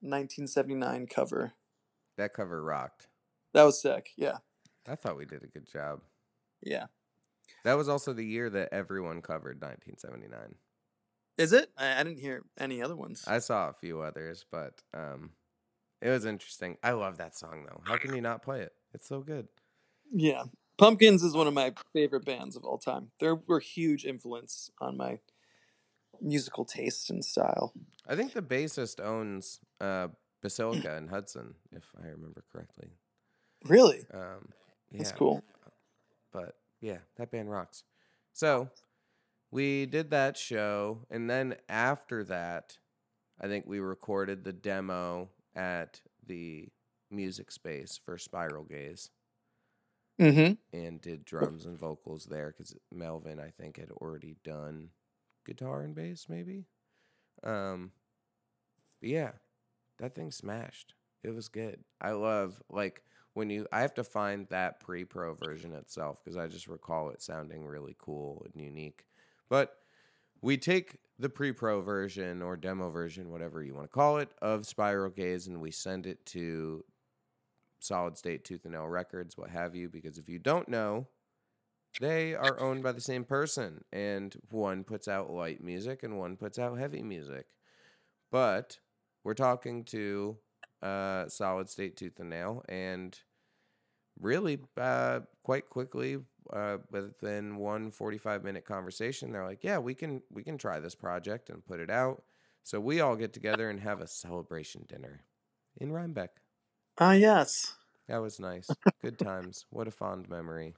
D: 1979 cover.
B: That cover rocked.
D: That was sick. Yeah,
B: I thought we did a good job.
D: yeah.
B: That was also the year that everyone covered 1979.
D: Is it? I, I didn't hear any other ones.
B: I saw a few others, but um, it was interesting. I love that song though. How can you not play it? It's so good.
D: Yeah. Pumpkins is one of my favorite bands of all time. They were huge influence on my musical taste and style.
B: I think the bassist owns uh, Basilica in Hudson, if I remember correctly.
D: Really?
B: Um, yeah,
D: That's cool.
B: But yeah, that band rocks. So we did that show, and then after that, I think we recorded the demo at the music space for Spiral Gaze
D: Mm-hmm.
B: and did drums and vocals there because Melvin, I think, had already done guitar and bass, maybe. Um, but yeah, that thing smashed. It was good. I love like when you. I have to find that pre-pro version itself because I just recall it sounding really cool and unique. But we take the pre-pro version or demo version, whatever you want to call it, of Spiral Gaze, and we send it to Solid State Tooth and Nail Records, what have you. Because if you don't know, they are owned by the same person, and one puts out light music and one puts out heavy music. But we're talking to uh, Solid State Tooth and Nail, and really, uh, quite quickly, uh, within one 45 minute conversation, they're like, "Yeah, we can we can try this project and put it out." So we all get together and have a celebration dinner in Rhinebeck.
D: Ah, yes.
B: That was nice. Good times. What a fond memory.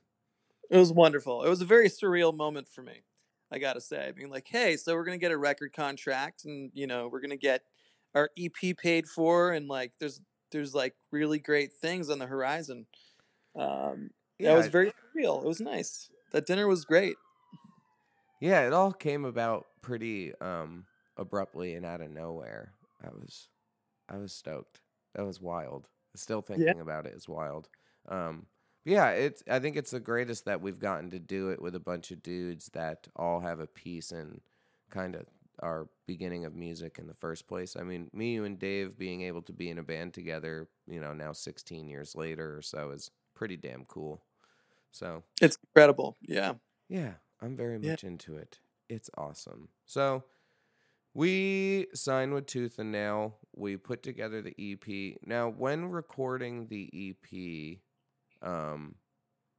D: It was wonderful. It was a very surreal moment for me. I gotta say, being like, hey, so we're gonna get a record contract, and you know, we're gonna get our EP paid for, and like, there's there's like really great things on the horizon. Um, yeah, it was very surreal. It was nice. That dinner was great.
B: Yeah, it all came about pretty um abruptly and out of nowhere. I was I was stoked. That was wild. Still thinking about it is wild. Um yeah, it's I think it's the greatest that we've gotten to do it with a bunch of dudes that all have a piece in kind of our beginning of music in the first place. I mean, me, you, and Dave being able to be in a band together, you know, now 16 years later or so is pretty damn cool. So,
D: It's incredible. Yeah.
B: yeah, I'm very
D: Yeah.
B: much into it. It's awesome. So we signed with Tooth and Nail. We put together the EP. Now, when recording the EP, um,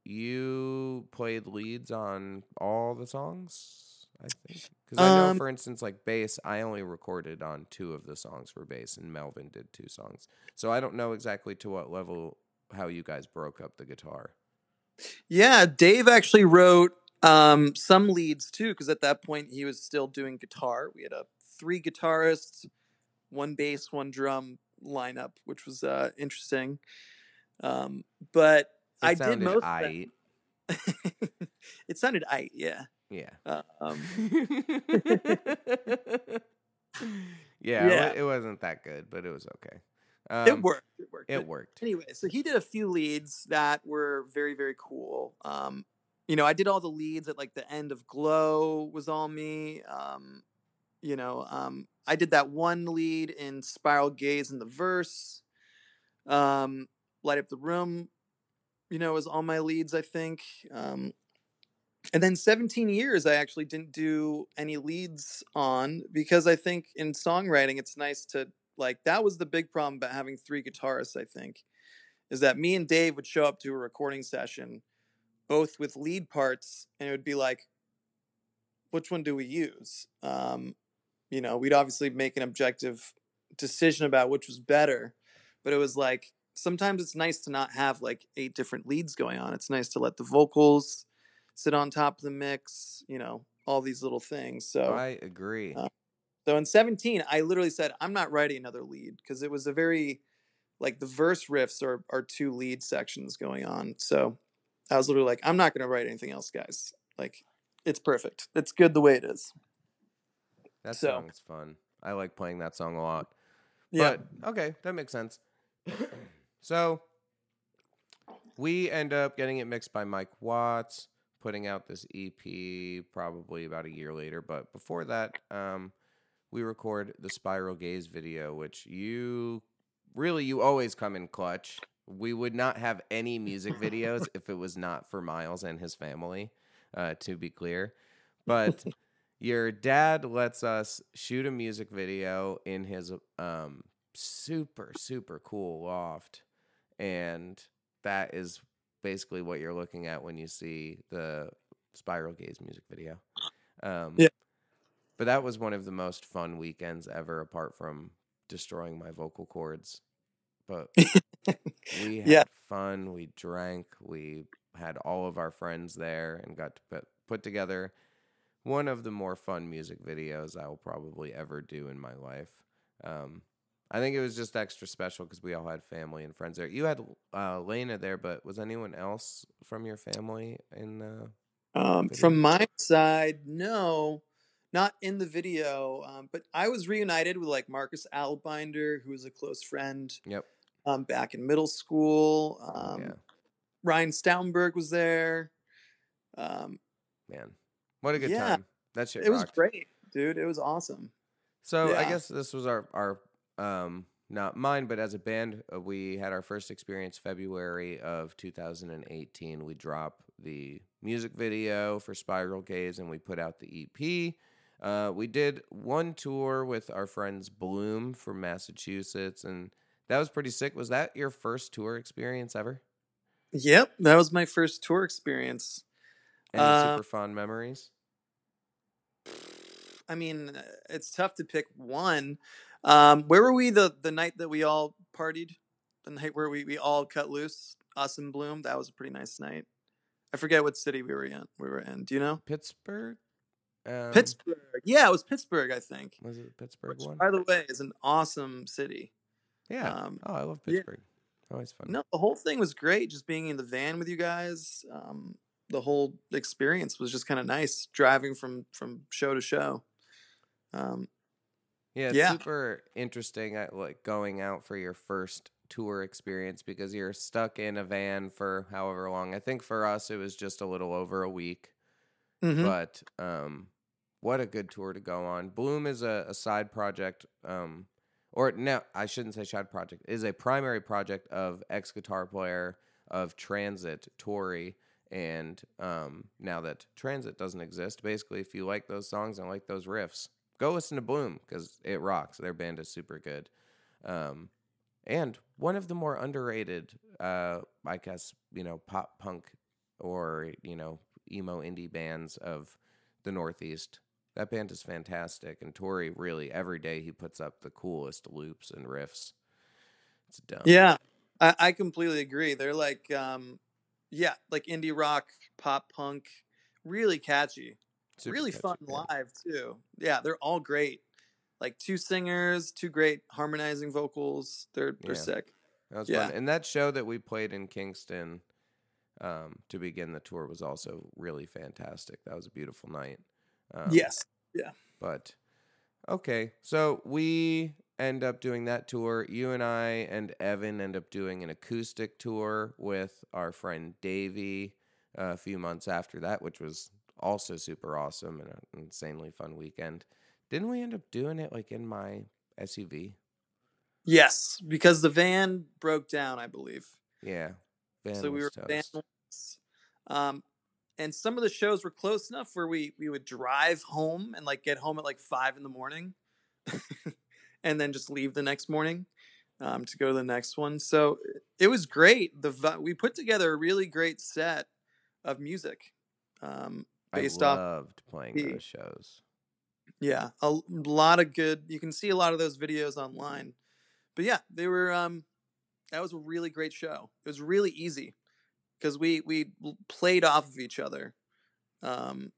B: you played leads on all the songs. I think because I know,
D: Um,
B: for instance, like bass, I only recorded on two of the songs for bass, and Melvin did two songs. So I don't know exactly to what level how you guys broke up the guitar.
D: Yeah, Dave actually wrote um, some leads too, because at that point he was still doing guitar. We had a three guitarists, one bass, one drum lineup, which was uh, interesting. Um, but
B: It
D: I did most. of it sounded aight, yeah.
B: Yeah.
D: Uh, um,
B: yeah,
D: Yeah.
B: It, it wasn't that good, but it was okay.
D: it
B: Um,
D: worked. It worked.
B: It
D: But
B: worked.
D: anyway, so he did a few leads that were very, very cool. Um, you know, I did all the leads at like the end of Glow was all me. Um, you know, um, I did that one lead in Spiral Gaze in the verse. Um, Light Up the Room, you know, was all my leads, I think. Um, and then 17 years, I actually didn't do any leads on because I think in songwriting, it's nice to like that was the big problem about having three guitarists, I think, is that me and Dave would show up to a recording session both with lead parts and it would be like, which one do we use? Um, you know, we'd obviously make an objective decision about which was better, but it was like sometimes it's nice to not have like eight different leads going on. It's nice to let the vocals sit on top of the mix, you know, all these little things. So
B: I agree.
D: Uh, so in 17, I literally said, I'm not writing another lead because it was a very like the verse riffs are are two lead sections going on. So I was literally like, I'm not gonna write anything else, guys. Like it's perfect. It's good the way it is.
B: that
D: so-
B: song's fun. I like playing that song a lot.
D: Yeah.
B: But okay, that makes sense. so we end up getting it mixed by Mike Watts, putting out this EP probably about a year later. But before that, um, we record the Spiral Gaze video, which you really you always come in clutch. We would not have any music videos if it was not for Miles and his family, uh, to be clear. But your dad lets us shoot a music video in his um, super super cool loft, and that is basically what you're looking at when you see the Spiral Gaze music video. Um,
D: Yeah.
B: But that was one of the most fun weekends ever, apart from destroying my vocal cords. But we had
D: Yeah.
B: fun. We drank. We had all of our friends there and got to put, put together one of the more fun music videos I will probably ever do in my life. Um, I think it was just extra special because we all had family and friends there. You had uh, Lena there, but was anyone else from your family in the?
D: Um, from my side, no, not in the video. Um, but I was reunited with like Marcus Albinder, who was a close friend
B: Yep.
D: um, back in middle school. Um,
B: yeah,
D: Ryan Staudenberg was there. Um,
B: man, what a good
D: yeah,
B: time! That shit
D: it was great, dude. It was awesome.
B: So I guess this was our our um not mine, but as a band, uh, we had our first experience February of 2018. We dropped the music video for Spiral Gaze, and we put out the EP. Uh, we did one tour with our friends Bloom from Massachusetts, and that was pretty sick. Was that your first tour experience ever?
D: Yep, that was my first tour experience.
B: Any
D: Uh,
B: super fond memories?
D: I mean, uh, it's tough to pick one. Um, where were we the the night that we all partied? The night where we, we all cut loose, us and Bloom. That was a pretty nice night. I forget what city we were in. We were in. Do you know?
B: Pittsburgh. Um,
D: Pittsburgh. Yeah, it was Pittsburgh, I think.
B: Was it Pittsburgh
D: Which,
B: one?
D: by the way, is an awesome city.
B: Yeah.
D: um,
B: oh, I love
D: yeah.
B: Pittsburgh. Always fun.
D: No, the whole thing was great. Just being in the van with you guys. Um, the whole experience was just kind of nice. Driving from from show to show. Um,
B: Yeah, it's
D: Yeah.
B: super interesting at like going out for your first tour experience because you're stuck in a van for however long. I think for us it was just a little over a week.
D: mhm.
B: But um what a good tour to go on. Bloom is a, a side project um or no, I shouldn't say side project. Is a primary project of ex guitar player of Transit, Tori, and um now that Transit doesn't exist, basically if you like those songs and like those riffs, go listen to Bloom because it rocks. Their band is super good. Um, and one of the more underrated, uh, I guess, you know, pop punk or, you know, emo indie bands of the Northeast. That band is fantastic. And Tori really, every day he puts up the coolest loops and riffs. It's dumb.
D: Yeah, I, I completely agree. They're like, um, yeah, like indie rock, pop punk, really catchy,
B: Super
D: really
B: catchy
D: fun
B: band.
D: live too. Yeah, they're all great. Like two singers, two great harmonizing vocals. They're they're
B: Yeah.
D: sick.
B: That was
D: Yeah.
B: fun. And that show that we played in Kingston um, to begin the tour was also really fantastic. That was a beautiful night. Um,
D: yes. Yeah.
B: But okay, so we end up doing that tour. You and I and Evan end up doing an acoustic tour with our friend Davey uh, a few months after that, which was also super awesome and an insanely fun weekend. Didn't we end up doing it like in my SUV?
D: Yes, because the van broke down, I believe.
B: Yeah.
D: So we were
B: toast.
D: vanless. Um, and some of the shows were close enough where we we would drive home and like get home at like five in the morning, and then just leave the next morning um, to go to the next one. So it was great. The we put together a really great set of music. Um,
B: I loved playing
D: the-
B: those shows.
D: yeah, a lot of good. You can see a lot of those videos online. But yeah, they were. Um, that was a really great show. It was really easy because we we played off of each other. Um,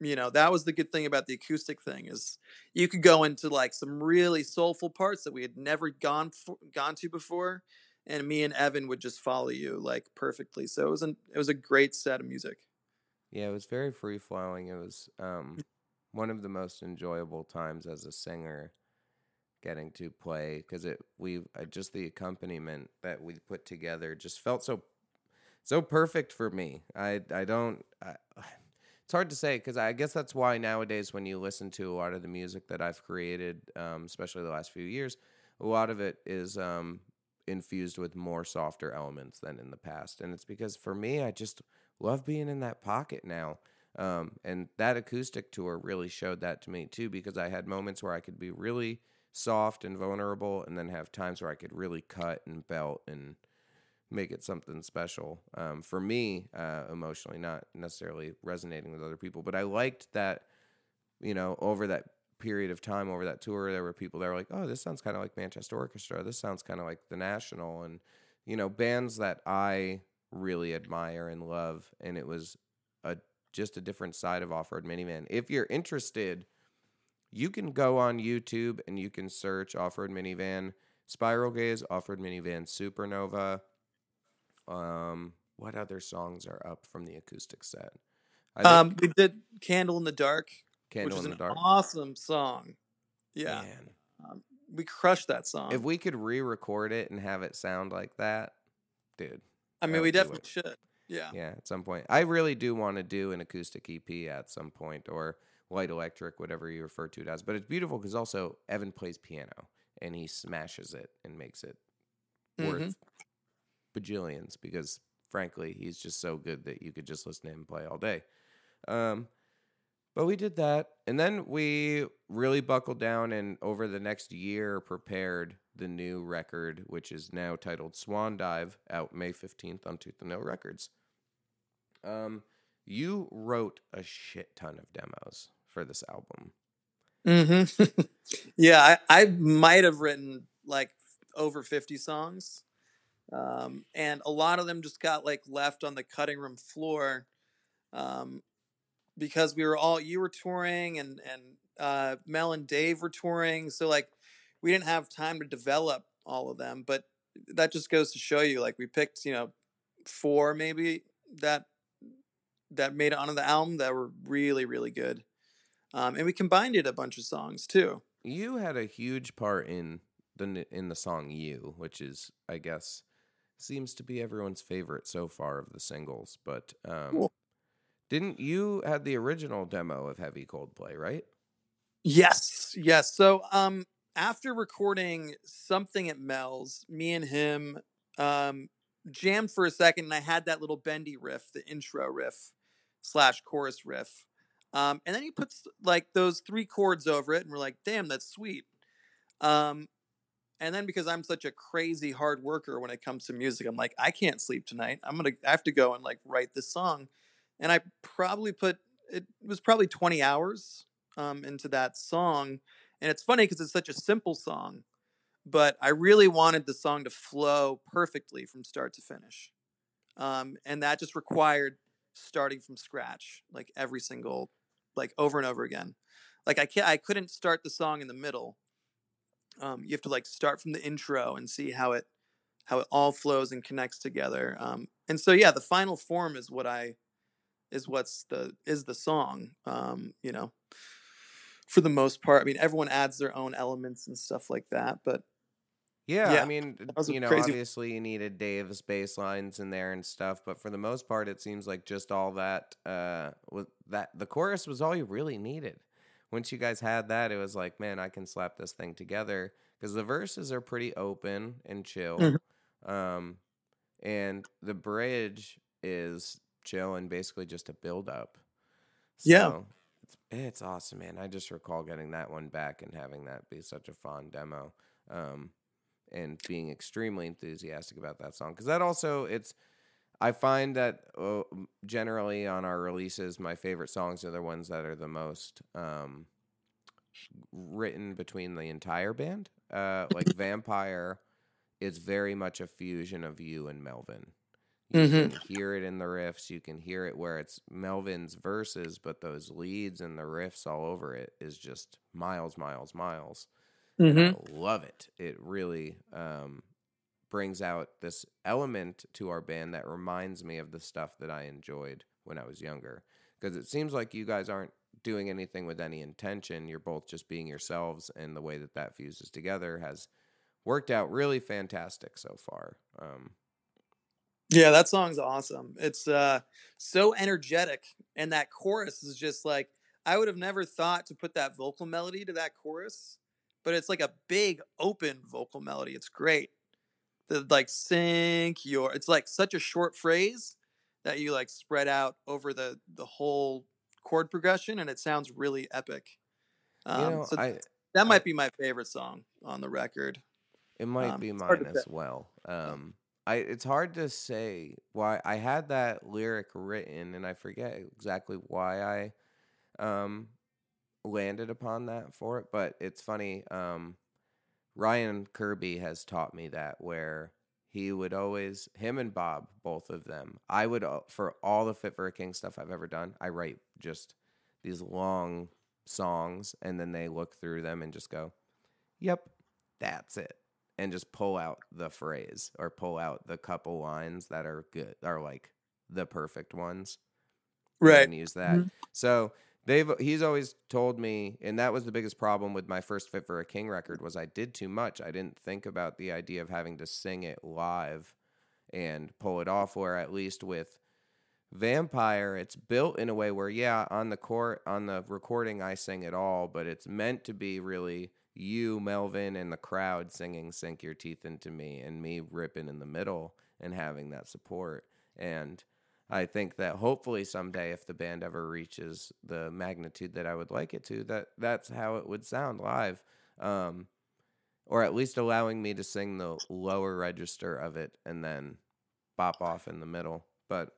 D: you know, that was the good thing about the acoustic thing is you could go into like some really soulful parts that we had never gone for, gone to before, and me and Evan would just follow you like perfectly. So it was an it was a great set of music.
B: Yeah, it was very free flowing. It was um, one of the most enjoyable times as a singer getting to play because it we uh, just the accompaniment that we put together just felt so so perfect for me. I I don't. I, it's hard to say because I guess that's why nowadays when you listen to a lot of the music that I've created, um, especially the last few years, a lot of it is um, infused with more softer elements than in the past, and it's because for me, I just love being in that pocket now. Um, and that acoustic tour really showed that to me too, because I had moments where I could be really soft and vulnerable, and then have times where I could really cut and belt and make it something special um, for me uh, emotionally, not necessarily resonating with other people. But I liked that, you know, over that period of time, over that tour, there were people that were like, "Oh, this sounds kind of like Manchester Orchestra. This sounds kind of like the National," and you know, bands that I really admire and love. And it was a just a different side of Off Road Minivan. If you're interested, you can go on YouTube and you can search Off Road Minivan, Spiral Gaze, Off Road Minivan, Supernova. Um, what other songs are up from the acoustic set? I
D: Um, we did "Candle in the Dark,"
B: Candle
D: which is
B: in the
D: an
B: Dark.
D: awesome song. Yeah,
B: Man,
D: um, we crushed that song.
B: if we could re-record it and have it sound like that, dude.
D: I mean, we definitely
B: it.
D: should. Yeah.
B: Yeah, at some point. I really do want to do an acoustic EP at some point or light electric, whatever you refer to it as. But it's beautiful because also Evan plays piano and he smashes it and makes it
D: Mhm.
B: worth bajillions because frankly, he's just so good that you could just listen to him play all day. Um, but we did that. And then we really buckled down and over the next year prepared the new record, which is now titled Swan Dive, out May 15th on Tooth and Nail Records. Um, you wrote a shit ton of demos for this album.
D: Mm-hmm. yeah, I, I might have written like over 50 songs. um, and a lot of them just got like left on the cutting room floor um, because we were all you were touring and and uh, Mel and Dave were touring, so like we didn't have time to develop all of them. But that just goes to show you, like we picked, you know, four maybe that that made it onto the album that were really really good, um, and we combined it a bunch of songs too.
B: You had a huge part in the in the song "You," which is, I guess, seems to be everyone's favorite so far of the singles. But um,
D: Cool.
B: didn't you had the original demo of Heavy Coldplay, right?
D: Yes, yes. So, um, after recording something at Mel's, me and him um jammed for a second, and I had that little bendy riff, the intro riff slash chorus riff. Um, and then he puts like those three chords over it, and we're like, "Damn, that's sweet." Um, and then because I'm such a crazy hard worker when it comes to music, I'm like, I can't sleep tonight. I'm gonna I have to go and like write this song, and I probably put it was probably 20 hours um, into that song, and it's funny because it's such a simple song, but I really wanted the song to flow perfectly from start to finish, um, and that just required starting from scratch, like every single, like over and over again. Like I can't, I couldn't start the song in the middle. Um, you have to like start from the intro and see how it how it all flows and connects together. Um, and so yeah, the final form is what I is what's the is the song. Um, you know, for the most part. I mean, everyone adds their own elements and stuff like that, but
B: Yeah, I mean, you know,
D: crazy-
B: obviously you needed Dave's bass lines in there and stuff, but for the most part, it seems like just all that, uh, with that the chorus was all you really needed. Once you guys had that, it was like, man, I can slap this thing together because the verses are pretty open and chill,
D: Mhm.
B: um, and the bridge is chill and basically just a build up.
D: Yeah.
B: It's, it's awesome, man. I just recall getting that one back and having that be such a fun demo. Um, and being extremely enthusiastic about that song because that also it's i find that uh, generally on our releases my favorite songs are the ones that are the most um, written between the entire band uh, like vampire is very much a fusion of you and melvin you
D: Mhm.
B: can hear it in the riffs you can hear it where it's melvin's verses but those leads and the riffs all over it is just miles miles miles
D: Mhm.
B: I love it. It really um, brings out this element to our band that reminds me of the stuff that I enjoyed when I was younger. Because it seems like you guys aren't doing anything with any intention. You're both just being yourselves, and the way that that fuses together has worked out really fantastic so far. Um,
D: Yeah, that song's awesome. It's uh so energetic and that chorus is just like I would have never thought to put that vocal melody to that chorus, but it's like a big open vocal melody. It's great. The like sink your it's like such a short phrase that you like spread out over the the whole chord progression and it sounds really epic. Um
B: you know,
D: so
B: I
D: that
B: I-
D: might be my favorite song on the record.
B: It might
D: Um,
B: be mine as well. Um, I it's hard to say why I had that lyric written, and I forget exactly why I um, landed upon that for it. But it's funny. Um, Ryan Kirby has taught me that where he would always him and Bob, both of them. I would uh, for all the Fit for a King stuff I've ever done. I write just these long songs, and then they look through them and just go, "Yep, that's it." And just pull out the phrase or pull out the couple lines that are good are like the perfect ones
D: Right.
B: then use that
D: Mhm.
B: so they've he's always told me and that was the biggest problem with my first fit for a king record was i did too much i didn't think about the idea of having to sing it live and pull it off where at least with vampire it's built in a way where yeah on the court on the recording i sing it all but it's meant to be really you melvin and the crowd singing sink your teeth into me and me ripping in the middle and having that support and i think that hopefully someday if the band ever reaches the magnitude that i would like it to that that's how it would sound live um, or at least allowing me to sing the lower register of it and then bop off in the middle but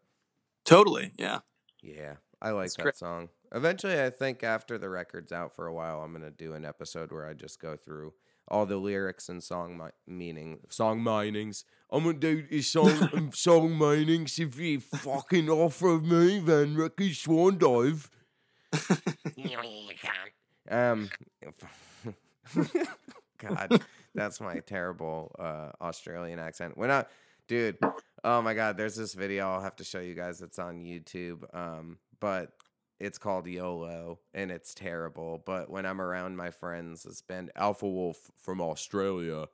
D: Totally. Yeah.
B: yeah, I like that song. Eventually, I think after the record's out for a while, I'm gonna do an episode where I just go through all the lyrics and song mi- meaning song minings. I'm gonna do this song um, song minings if you fucking offer me Van Ricky Swan Dive. Um, God, that's my terrible uh, Australian accent. When I, dude, oh my God, there's this video I'll have to show you guys. It's on YouTube. Um, but it's called YOLO and it's terrible. But when I'm around my friends, it's been Alpha Wolf from Australia,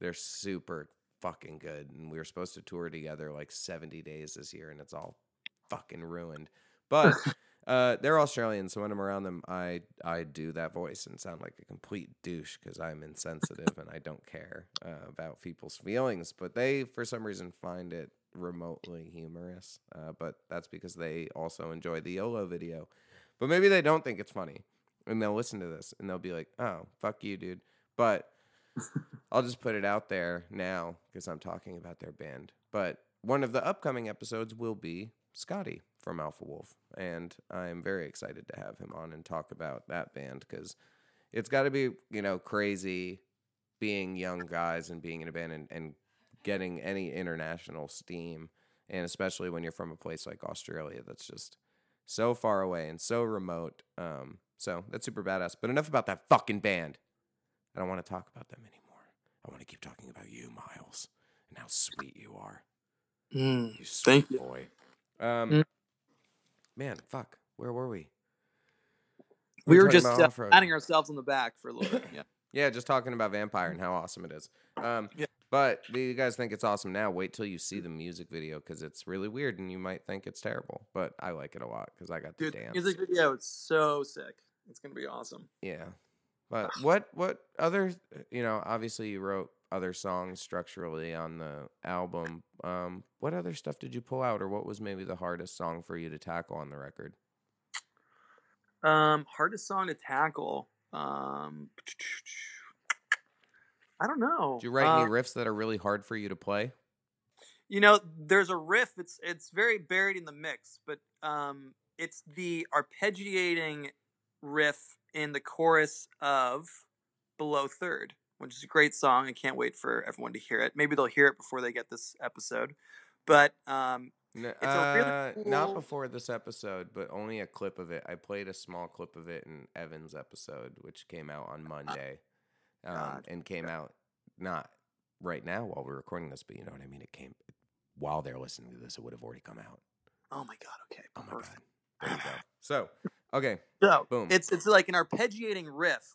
B: they're super fucking good. And we were supposed to tour together like 70 days this year, and it's all fucking ruined. But uh, they're Australian, so when I'm around them, I I do that voice and sound like a complete douche because I'm insensitive and I don't care uh, about people's feelings. But they, for some reason, find it remotely humorous. Uh, but that's because they also enjoy the YOLO video. But maybe they don't think it's funny, and they'll listen to this and they'll be like, "Oh, fuck you, dude." But I'll just put it out there now because I'm talking about their band. But one of the upcoming episodes will be Scotty from Alpha Wolf, and I'm very excited to have him on and talk about that band because it's got to be you know crazy being young guys and being in a band and, and getting any international steam, and especially when you're from a place like Australia that's just so far away and so remote. Um, so that's super badass. But enough about that fucking band. I don't want to talk about them anymore. I want to keep talking about you, Miles, and how sweet you are.
D: Mm,
B: You sweet
D: Thank you.
B: boy. Um,
D: Mm.
B: man, fuck. Where were we?
D: we were
B: talking
D: just uh, patting ourselves on the back for a little bit. Yeah.
B: Yeah, just talking about Vampire and how awesome it is. Um,
D: Yeah.
B: But you guys think it's awesome now? Wait till you see the music video because it's really weird and you might think it's terrible. But I like it a lot because I got to
D: Dude, the
B: dance.
D: music video is so sick. It's gonna be awesome.
B: Yeah. But what what other you know, obviously you wrote other songs structurally on the album. Um, what other stuff did you pull out or what was maybe the hardest song for you to tackle on the record?
D: Um, hardest song to tackle. Um, I don't know.
B: Do you write
D: Uh,
B: any riffs that are really hard for you to play?
D: you know, there's a riff. It's it's very buried in the mix, but um, it's the arpeggiating riff in the chorus of "Below Third, which is a great song. I can't wait for everyone to hear it. Maybe they'll hear it before they get this episode. But um,
B: N-
D: It's a really
B: uh, Not before this episode, but only a clip of it. I played a small clip of it in Evan's episode, which came out on Monday, um, and came out not right now while we're recording this, but you know what I mean. It came while they're listening to this. It would have already come out.
D: oh my god, okay,
B: Oh my
D: perfect.
B: god! There you go. So, okay,
D: So
B: Boom.
D: it's it's like an arpeggiating riff,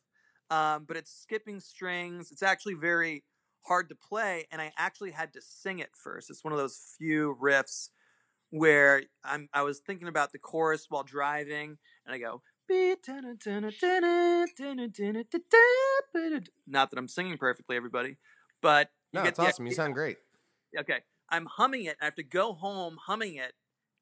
D: um, but it's skipping strings. It's actually very hard to play, and I actually had to sing it first. It's one of those few riffs where I'm I was thinking about the chorus while driving, and I go. Not that I'm singing perfectly, everybody, but you
B: no,
D: get
B: it's
D: the
B: awesome. You sound great.
D: okay, I'm humming it. I have to go home humming it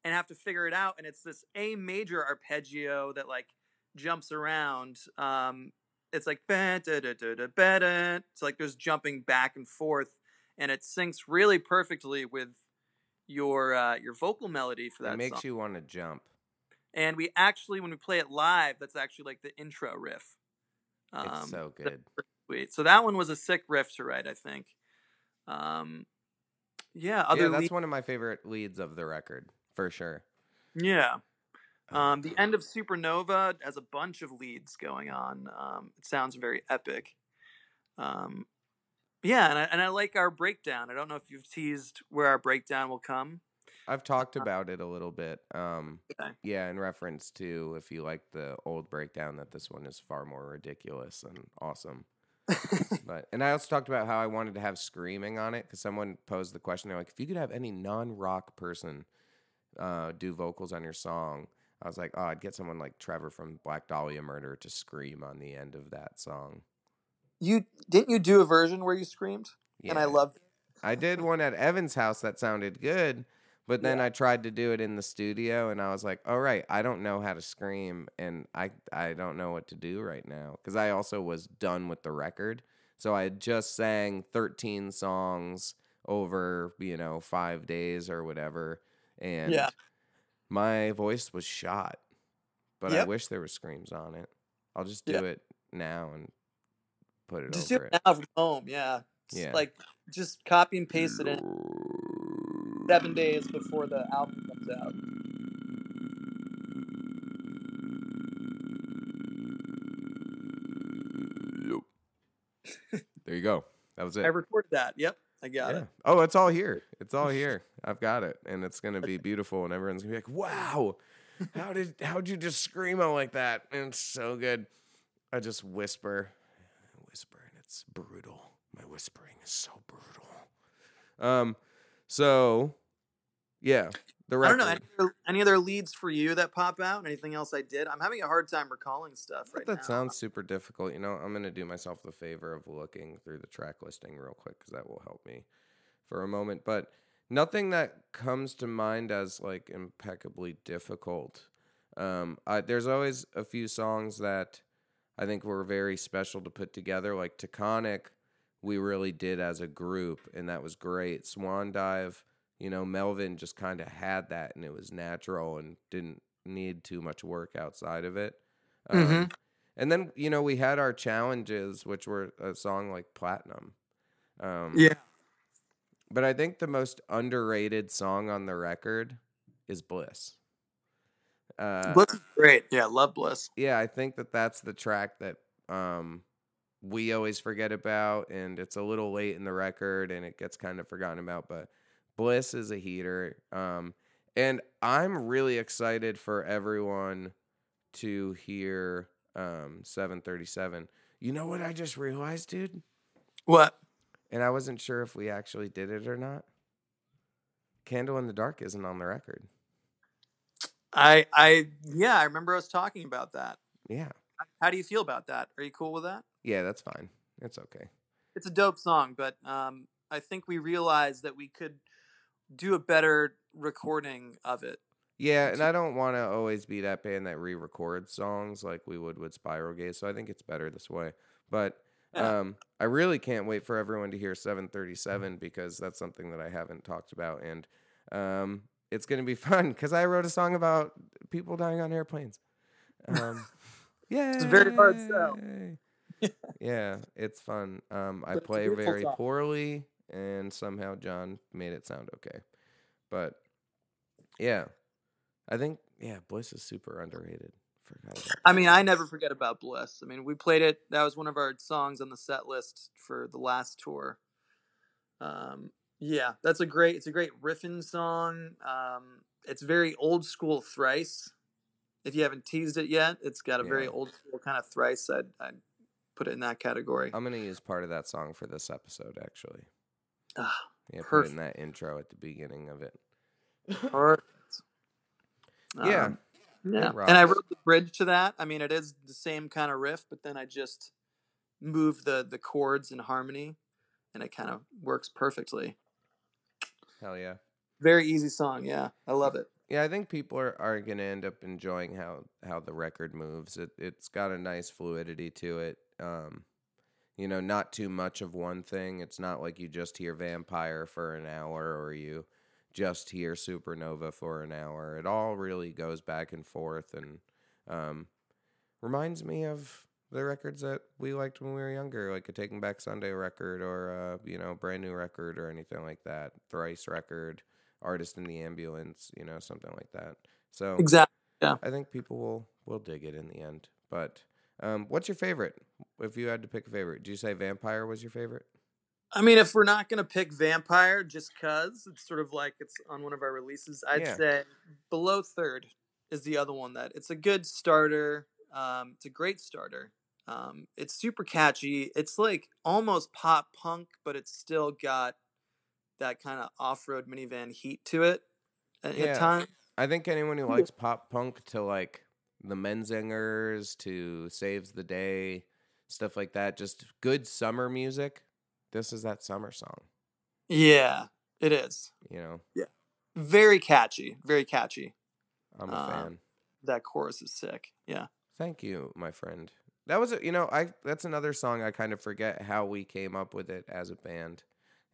D: and have to figure it out. And it's this A major arpeggio that like jumps around. Um, it's like. It's like there's jumping back and forth, and it syncs really perfectly with your uh, your vocal melody for that
B: It makes
D: song.
B: you want to jump.
D: And we actually, when we play it live, that's actually like the intro riff.
B: It's so good.
D: Sweet. So that one was a sick riff to write, I think. Um, yeah. Other
B: yeah, that's
D: lead-
B: one of my favorite leads of the record for sure.
D: yeah.
B: Uh,
D: Um, the end of Supernova has a bunch of leads going on. Um, it sounds very epic. Um, yeah, and I, and I like our breakdown. I don't know if you've teased where our breakdown will come.
B: I've talked about it a little bit. Um,
D: Okay.
B: yeah, in reference to if you like the old breakdown, that this one is far more ridiculous and awesome. But and I also talked about how I wanted to have screaming on it because someone posed the question. They're like, if you could have any non-rock person uh, do vocals on your song, I was like, oh, I'd get someone like Trevor from Black Dahlia Murder to scream on the end of that song.
D: you didn't you do a version where you screamed, and I loved. it?
B: I did one at Evan's house that sounded good, but then
D: Yeah.
B: I tried to do it in the studio and I was like, "All right, I don't know how to scream and I I don't know what to do right now cuz I also was done with the record. So I had just sang 13 songs over, you know, 5 days or whatever and
D: Yeah.
B: my voice was shot. But I wish there were screams on it. I'll just do
D: Yeah.
B: it now and put it
D: Just do
B: over
D: it
B: it.
D: now from home. Yeah. Just
B: Yeah.
D: Like just copy and paste it in seven days before the album comes out.
B: There you go. That was it.
D: I recorded that. Yep. I got
B: yeah.
D: it.
B: Oh, it's all here. It's all here. I've got it, and it's gonna be beautiful, and everyone's gonna be like, "Wow, how did how'd you just screamo like that?" And it's so good. I just whisper, whisper, and it's brutal. My whispering is so brutal. Um, so yeah, the
D: I don't know. Any other, any other leads for you that pop out? Anything else I did? I'm having a hard time recalling stuff right
B: that
D: now.
B: sounds super difficult. You know, I'm gonna do myself the favor of looking through the track listing real quick because that will help me for a moment. But nothing that comes to mind as like impeccably difficult. Um, I, there's always a few songs that I think were very special to put together. Like Taconic, we really did as a group, and that was great. Swan Dive, you know, Melvin just kind of had that, and it was natural and didn't need too much work outside of it. Um,
D: Mhm.
B: And then you know we had our challenges, which were a song like Platinum. Um,
D: Yeah.
B: but I think the most underrated song on the record is Bliss. Uh,
D: Bliss is great. Yeah, love Bliss.
B: yeah, I think that that's the track that um, we always forget about, and it's a little late in the record, and it gets kind of forgotten about. But Bliss is a heater, um, and I'm really excited for everyone to hear um, 737. You know what I just realized, dude?
D: What?
B: And I wasn't sure if we actually did it or not. Candle in the Dark isn't on the record.
D: I I yeah, I remember us talking about that.
B: Yeah.
D: How do you feel about that? Are you cool with that?
B: Yeah, that's fine. It's okay.
D: It's a dope song, but um, I think we realized that we could do a better recording of it.
B: Yeah, and I don't want to always be that band that re-records songs like we would with Spiral Gaze. So I think it's better this way. But um, I really can't wait for everyone to hear 737 because that's something that I haven't talked about, and um, it's gonna be fun because I wrote a song about people dying on airplanes. Um, yeah,
D: It's very hard sell.
B: yeah, it's fun. Um, I
D: But it's a
B: play very poorly, and somehow John made it sound okay. But yeah, I think yeah, Bliss is super underrated. Forgot
D: I mean, I never forget about Bliss. I mean, we played it. That was one of our songs on the set list for the last tour. Um, yeah, that's a great. It's a great riffing song. Um, it's very old school thrice. If you haven't teased it yet, it's got a very old school kind of thrice. I'd, I'd put it in that category.
B: I'm gonna use part of that song for this episode. Actually,
D: Ah,
B: yeah, put in that intro at the beginning of it.
D: Perfect.
B: Yeah,
D: Um, yeah. And I wrote the bridge to that. I mean, it is the same kind of riff, but then I just move the the chords in harmony, and it kind of works perfectly.
B: Hell yeah.
D: Very easy song. Yeah, I love it.
B: Yeah, I think people are, are gonna end up enjoying how how the record moves. It it's got a nice fluidity to it. Um, you know, not too much of one thing. It's not like you just hear Vampire for an hour or you just hear Supernova for an hour. It all really goes back and forth and um, reminds me of the records that we liked when we were younger, like a Taking Back Sunday record or a, you know, brand new record or anything like that. Thrice record, Artist in the Ambulance, you know, something like that. So
D: Exactly. Yeah.
B: I think people will will dig it in the end. But um, what's your favorite? If you had to pick a favorite, do you say Vampire was your favorite?
D: I mean, if we're not gonna pick Vampire just cause it's sort of like it's on one of our releases, I'd
B: Yeah.
D: say Below Third is the other one that it's a good starter. Um, it's a great starter. Um, it's super catchy. It's like almost pop punk, but it's still got that kind of off-road minivan heat to it at,
B: Yeah.
D: at.
B: I think anyone who likes pop punk to like the Menzingers to Saves the Day, stuff like that, just good summer music. This is that summer song,
D: Yeah, it is
B: you know. Yeah.
D: Very catchy. Very catchy.
B: I'm a
D: Um,
B: fan.
D: That chorus is sick. Yeah.
B: Thank you, my friend. That was, a, you know, I that's another song I kind of forget how we came up with it as a band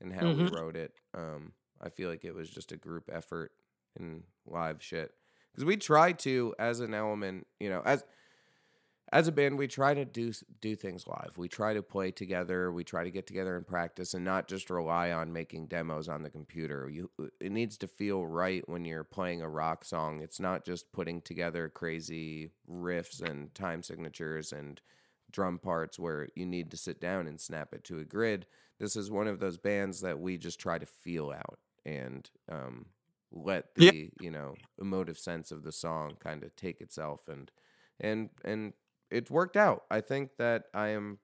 B: and how we
D: Mhm.
B: wrote it. Um, I feel like it was just a group effort and live shit because we try to, as an element, you know, as as a band, we try to do do things live. We try to play together. We try to get together and practice, and not just rely on making demos on the computer. You, it needs to feel right when you're playing a rock song. It's not just putting together crazy riffs and time signatures and drum parts where you need to sit down and snap it to a grid. This is one of those bands that we just try to feel out and um, let the
D: Yeah.
B: you know emotive sense of the song kind of take itself and and and it worked out. I think that I am.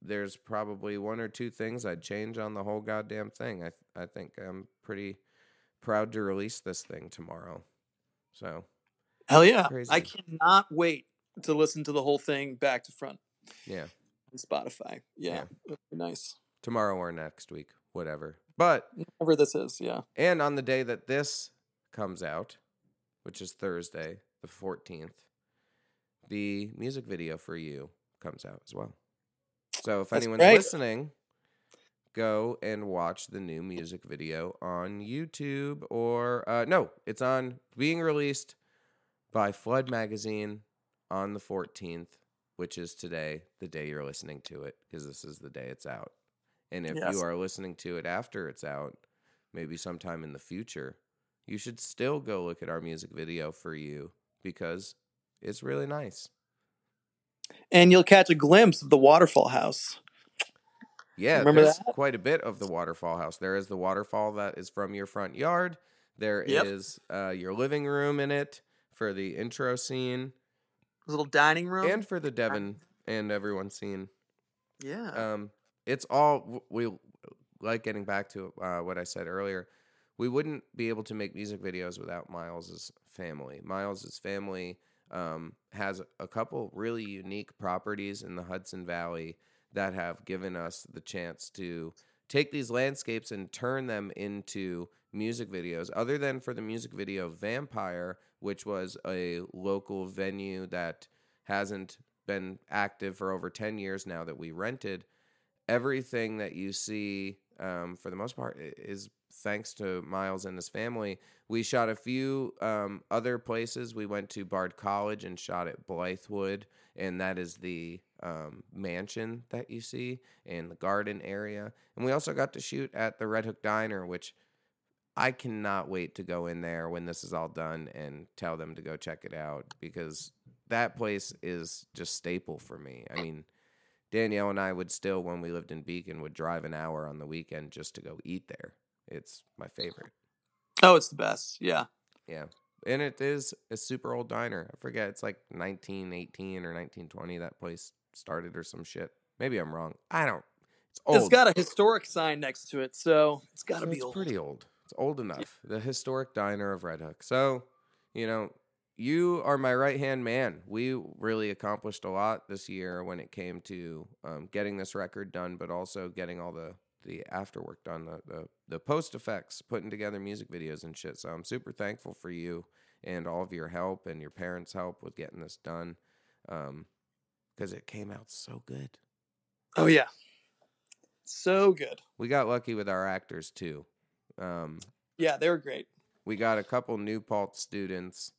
B: There's probably one or two things I'd change on the whole goddamn thing. I I think I'm pretty proud to release this thing tomorrow. So
D: Hell yeah. I cannot wait to listen to the whole thing back to front
B: yeah,
D: on Spotify. Yeah.
B: Yeah.
D: Nice.
B: tomorrow or next week, whatever. But
D: Whatever this is. Yeah.
B: and on the day that this comes out, which is Thursday, the 14th, the music video for you comes out as well. So if
D: That's
B: anyone's
D: great.
B: listening, go and watch the new music video on YouTube or uh, no, it's on being released by Flood Magazine on the 14th, which is today, the day you're listening to it, because this is the day it's out. And if
D: Yes.
B: you are listening to it after it's out, maybe sometime in the future, you should still go look at our music video for you because it's really nice.
D: And you'll catch a glimpse of the waterfall house.
B: Yeah,
D: Remember
B: there's
D: that?
B: quite a bit of the waterfall house. There is the waterfall that is from your front yard. There is
D: Yep.
B: uh, your living room in it for the intro scene
D: This little dining room.
B: and for the Devon and everyone scene.
D: yeah.
B: Um, it's all we like getting back to uh, what I said earlier. We wouldn't be able to make music videos without Miles's family. Miles's family um, has a couple really unique properties in the Hudson Valley that have given us the chance to take these landscapes and turn them into music videos. Other than for the music video Vampire, which was a local venue that hasn't been active for over 10 years now that we rented everything that you see um, for the most part is thanks to miles and his family. We shot a few um, other places. We went to bard college and shot at blithewood and that is the um, mansion that you see in the garden area. And we also got to shoot at the red hook diner which i cannot wait to go in there when this is all done and tell them to go check it out because that place is just staple for me. I mean Danielle and I would still, when we lived in Beacon, would drive an hour on the weekend just to go eat there. It's my favorite.
D: oh, it's the best. Yeah.
B: Yeah. And it is a super old diner. I forget, it's like 1918 or 1920 that place started or some shit. Maybe I'm wrong. I don't. It's old.
D: It's got a historic sign next to it, so it's got to
B: So
D: be
B: it's
D: old.
B: pretty old. It's old enough. The historic diner of Red Hook. So, you know, you are my right hand man. We really accomplished a lot this year when it came to um, getting this record done, but also getting all the the after work done, the, the the post effects, putting together music videos and shit. So I'm super thankful for you and all of your help and your parents' help with getting this done, because it came out so good.
D: Oh yeah. So good.
B: We got lucky with our actors too. Um,
D: Yeah, they were great.
B: we got a couple New Paltz students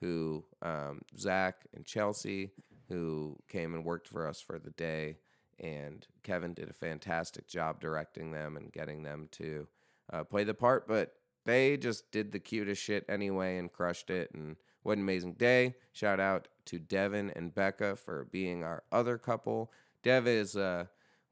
B: who, um, Zach and Chelsea, who came and worked for us for the day. And Kevin did a fantastic job directing them and getting them to uh, play the part. But they just did the cutest shit anyway and crushed it. And what an amazing day. Shout out to Devin and Becca for being our other couple. Dev is uh,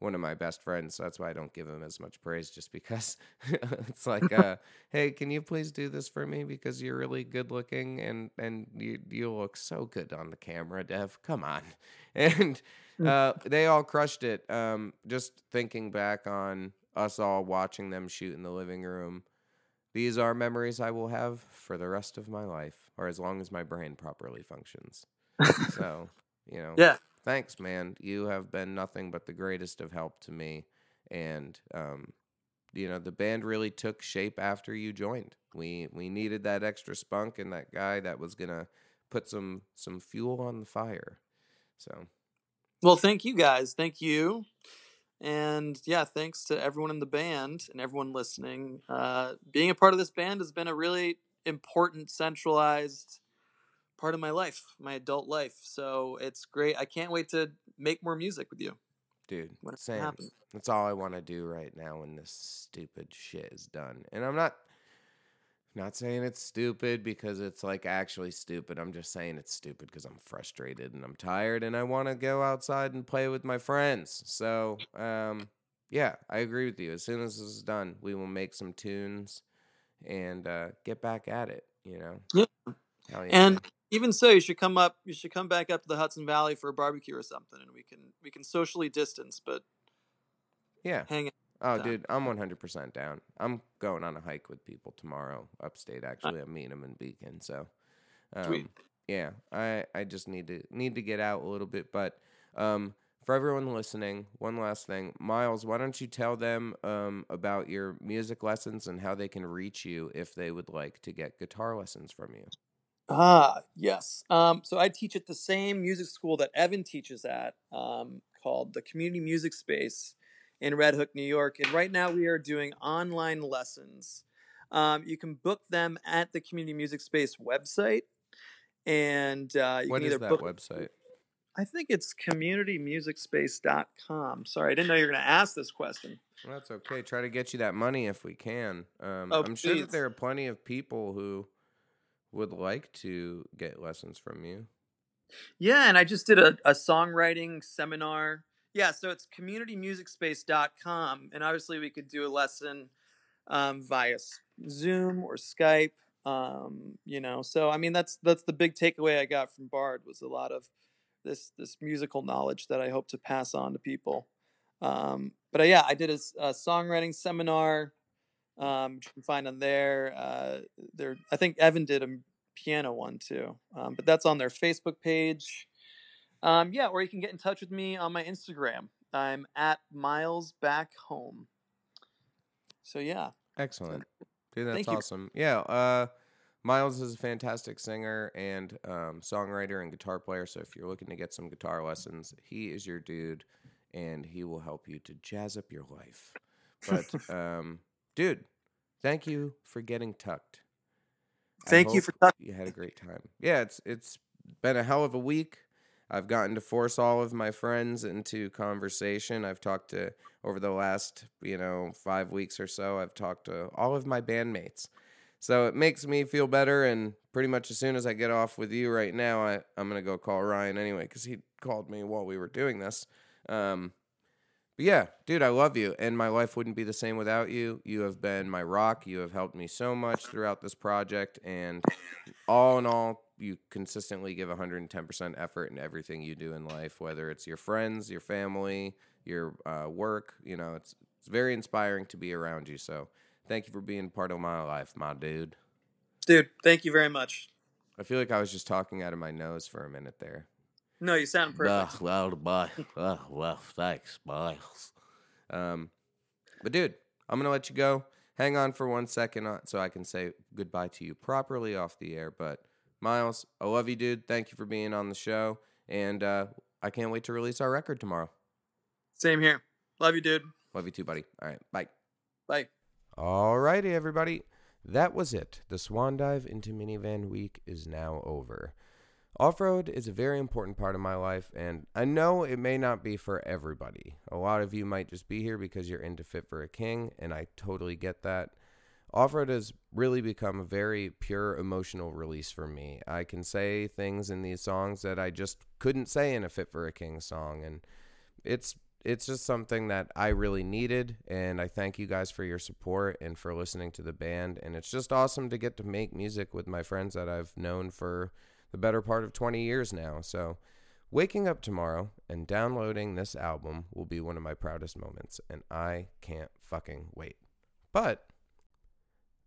B: one of my best friends, so that's why I don't give him as much praise, just because it's like, uh, hey, can you please do this for me because you're really good looking and and you you look so good on the camera, Dev. Come on, and uh, they all crushed it. Um, just thinking back on us all watching them shoot in the living room, these are memories I will have for the rest of my life, or as long as my brain properly functions. so, you know,
D: Yeah.
B: Thanks, man. You have been nothing but the greatest of help to me. And um, you know, the band really took shape after you joined. We we needed that extra spunk and that guy that was gonna put some some fuel on the fire. So
D: Well, thank you guys. Thank you. And yeah, thanks to everyone in the band and everyone listening. Uh, being a part of this band has been a really important, centralized part of my life, my adult life. So it's great. I can't wait to make more music with you.
B: Dude, same.
D: happens.
B: That's all I want to do right now when this stupid shit is done. And I'm not not saying it's stupid because it's like actually stupid. I'm just saying it's stupid because I'm frustrated and I'm tired and I want to go outside and play with my friends. So, um, yeah, I agree with you. As soon as this is done, we will make some tunes and uh, get back at it. You know.
D: Yeah.
B: Hell yeah.
D: And even so, you should come up. You should come back up to the Hudson Valley for a barbecue or something, and we can we can socially distance, but
B: yeah,
D: hang out.
B: Oh,
D: down.
B: dude, I'm 100% down. I'm going on a hike with people tomorrow upstate. Actually, I'm meeting them in Beacon. So, um,
D: Sweet.
B: yeah, I I just need to need to get out a little bit. But um, for everyone listening, one last thing, Miles, why don't you tell them um, about your music lessons and how they can reach you if they would like to get guitar lessons from you?
D: Ah, yes. Um, so I teach at the same music school that Evan teaches at, um, called the Community Music Space in Red Hook, New York. And right now we are doing online lessons. Um, you can book them at the Community Music Space website, and uh, you
B: What
D: can
B: is
D: either
B: that
D: book.
B: website?
D: I think it's communitymusicspace.com. Sorry, I didn't know you were going to ask this question.
B: Well, that's okay. Try to get you that money if we can. Um,
D: Oh,
B: I'm sure that there are plenty of people who would like to get lessons from you.
D: Yeah, and I just did a, a songwriting seminar. Yeah, so it's communitymusicspace.com. And obviously, we could do a lesson um, via Zoom or Skype. Um, you know, so I mean, that's that's the big takeaway I got from Bard was a lot of this this musical knowledge that I hope to pass on to people. Um, but uh, yeah, I did a songwriting seminar. Um, you can find on there. Uh, there, I think Evan did a piano one too. Um, but that's on their Facebook page. Um, yeah, or you can get in touch with me on my Instagram. I'm at Miles Back Home. So yeah,
B: Excellent. Dude, that's
D: Thank you.
B: awesome. Yeah, uh, Miles is a fantastic singer and um, songwriter and guitar player. So if you're looking to get some guitar lessons, he is your dude, and he will help you to jazz up your life. But, um, dude, thank you for getting tucked.
D: Thank you for talking.
B: you had a great time. Yeah, it's it's been a hell of a week. I've gotten to force all of my friends into conversation. I've talked to over the last, you know, 5 weeks or so, I've talked to all of my bandmates. So it makes me feel better and pretty much as soon as I get off with you right now, I I'm going to go call Ryan anyway cuz he called me while we were doing this. Um but yeah, dude, I love you, and my life wouldn't be the same without you. You have been my rock. You have helped me so much throughout this project, and all in all, you consistently give 110% effort in everything you do in life, whether it's your friends, your family, your uh, work. You know, it's it's very inspiring to be around you. So, thank you for being part of my life, my dude.
D: Dude, thank you very much.
B: I feel like I was just talking out of my nose for a minute there.
D: No, you sound perfect.
B: Ah, well, bye. Ah, well, thanks, Miles. Um, but dude, I'm gonna let you go. Hang on for one second uh, so I can say goodbye to you properly off the air. But Miles, I love you, dude. Thank you for being on the show, and uh, I can't wait to release our record tomorrow.
D: Same here. Love you, dude.
B: Love you too, buddy. All right, bye.
D: Bye.
B: Alrighty, everybody. That was it. The Swan Dive into Minivan Week is now over. Off road is a very important part of my life, and I know it may not be for everybody. A lot of you might just be here because you're into Fit for a King, and I totally get that. Off road has really become a very pure emotional release for me. I can say things in these songs that I just couldn't say in a Fit for a King song, and it's it's just something that I really needed, and I thank you guys for your support and for listening to the band. And it's just awesome to get to make music with my friends that I've known for the better part of 20 years now. So, waking up tomorrow and downloading this album will be one of my proudest moments, and I can't fucking wait. But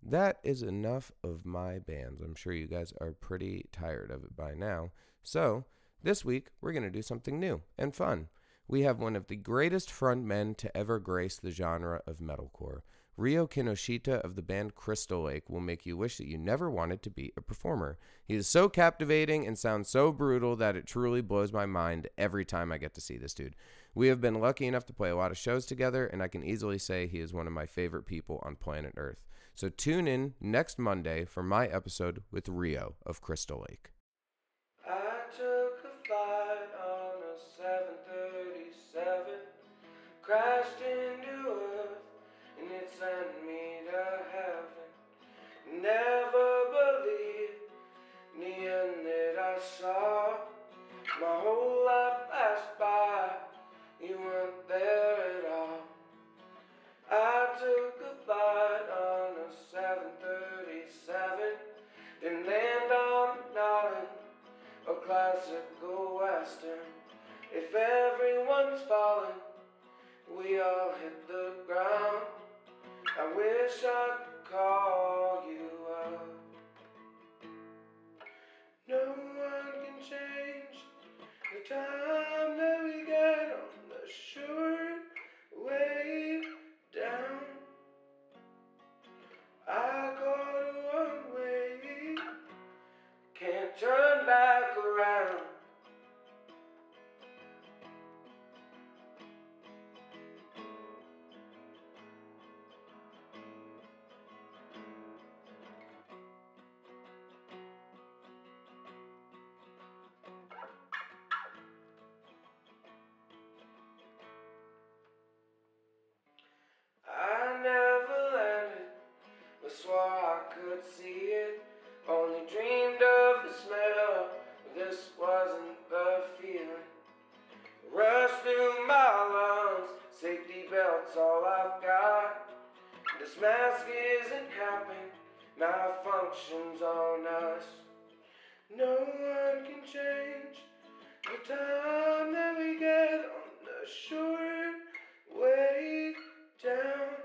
B: that is enough of my bands. I'm sure you guys are pretty tired of it by now. So, this week we're going to do something new and fun. We have one of the greatest frontmen to ever grace the genre of metalcore. Ryo Kinoshita of the band Crystal Lake will make you wish that you never wanted to be a performer. He is so captivating and sounds so brutal that it truly blows my mind every time I get to see this dude. We have been lucky enough to play a lot of shows together, and I can easily say he is one of my favorite people on planet Earth. So tune in next Monday for my episode with Ryo of Crystal Lake. I took a flight on a 737, crashed in sent me to heaven. Never believed the end that I saw. My whole life passed by, you weren't there at all. I took a flight on a 737, then land on an island, a classical western. If everyone's falling, we all hit the ground. I wish I could call you up. No one can change the time that we get on the short rush through my lungs. Safety belt's all I've got. This mask isn't helping, malfunctions on us. No one can change the time that we get on the short way down.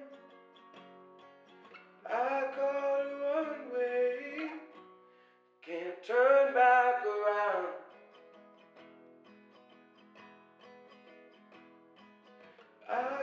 B: I call one way, can't turn back around. Uh,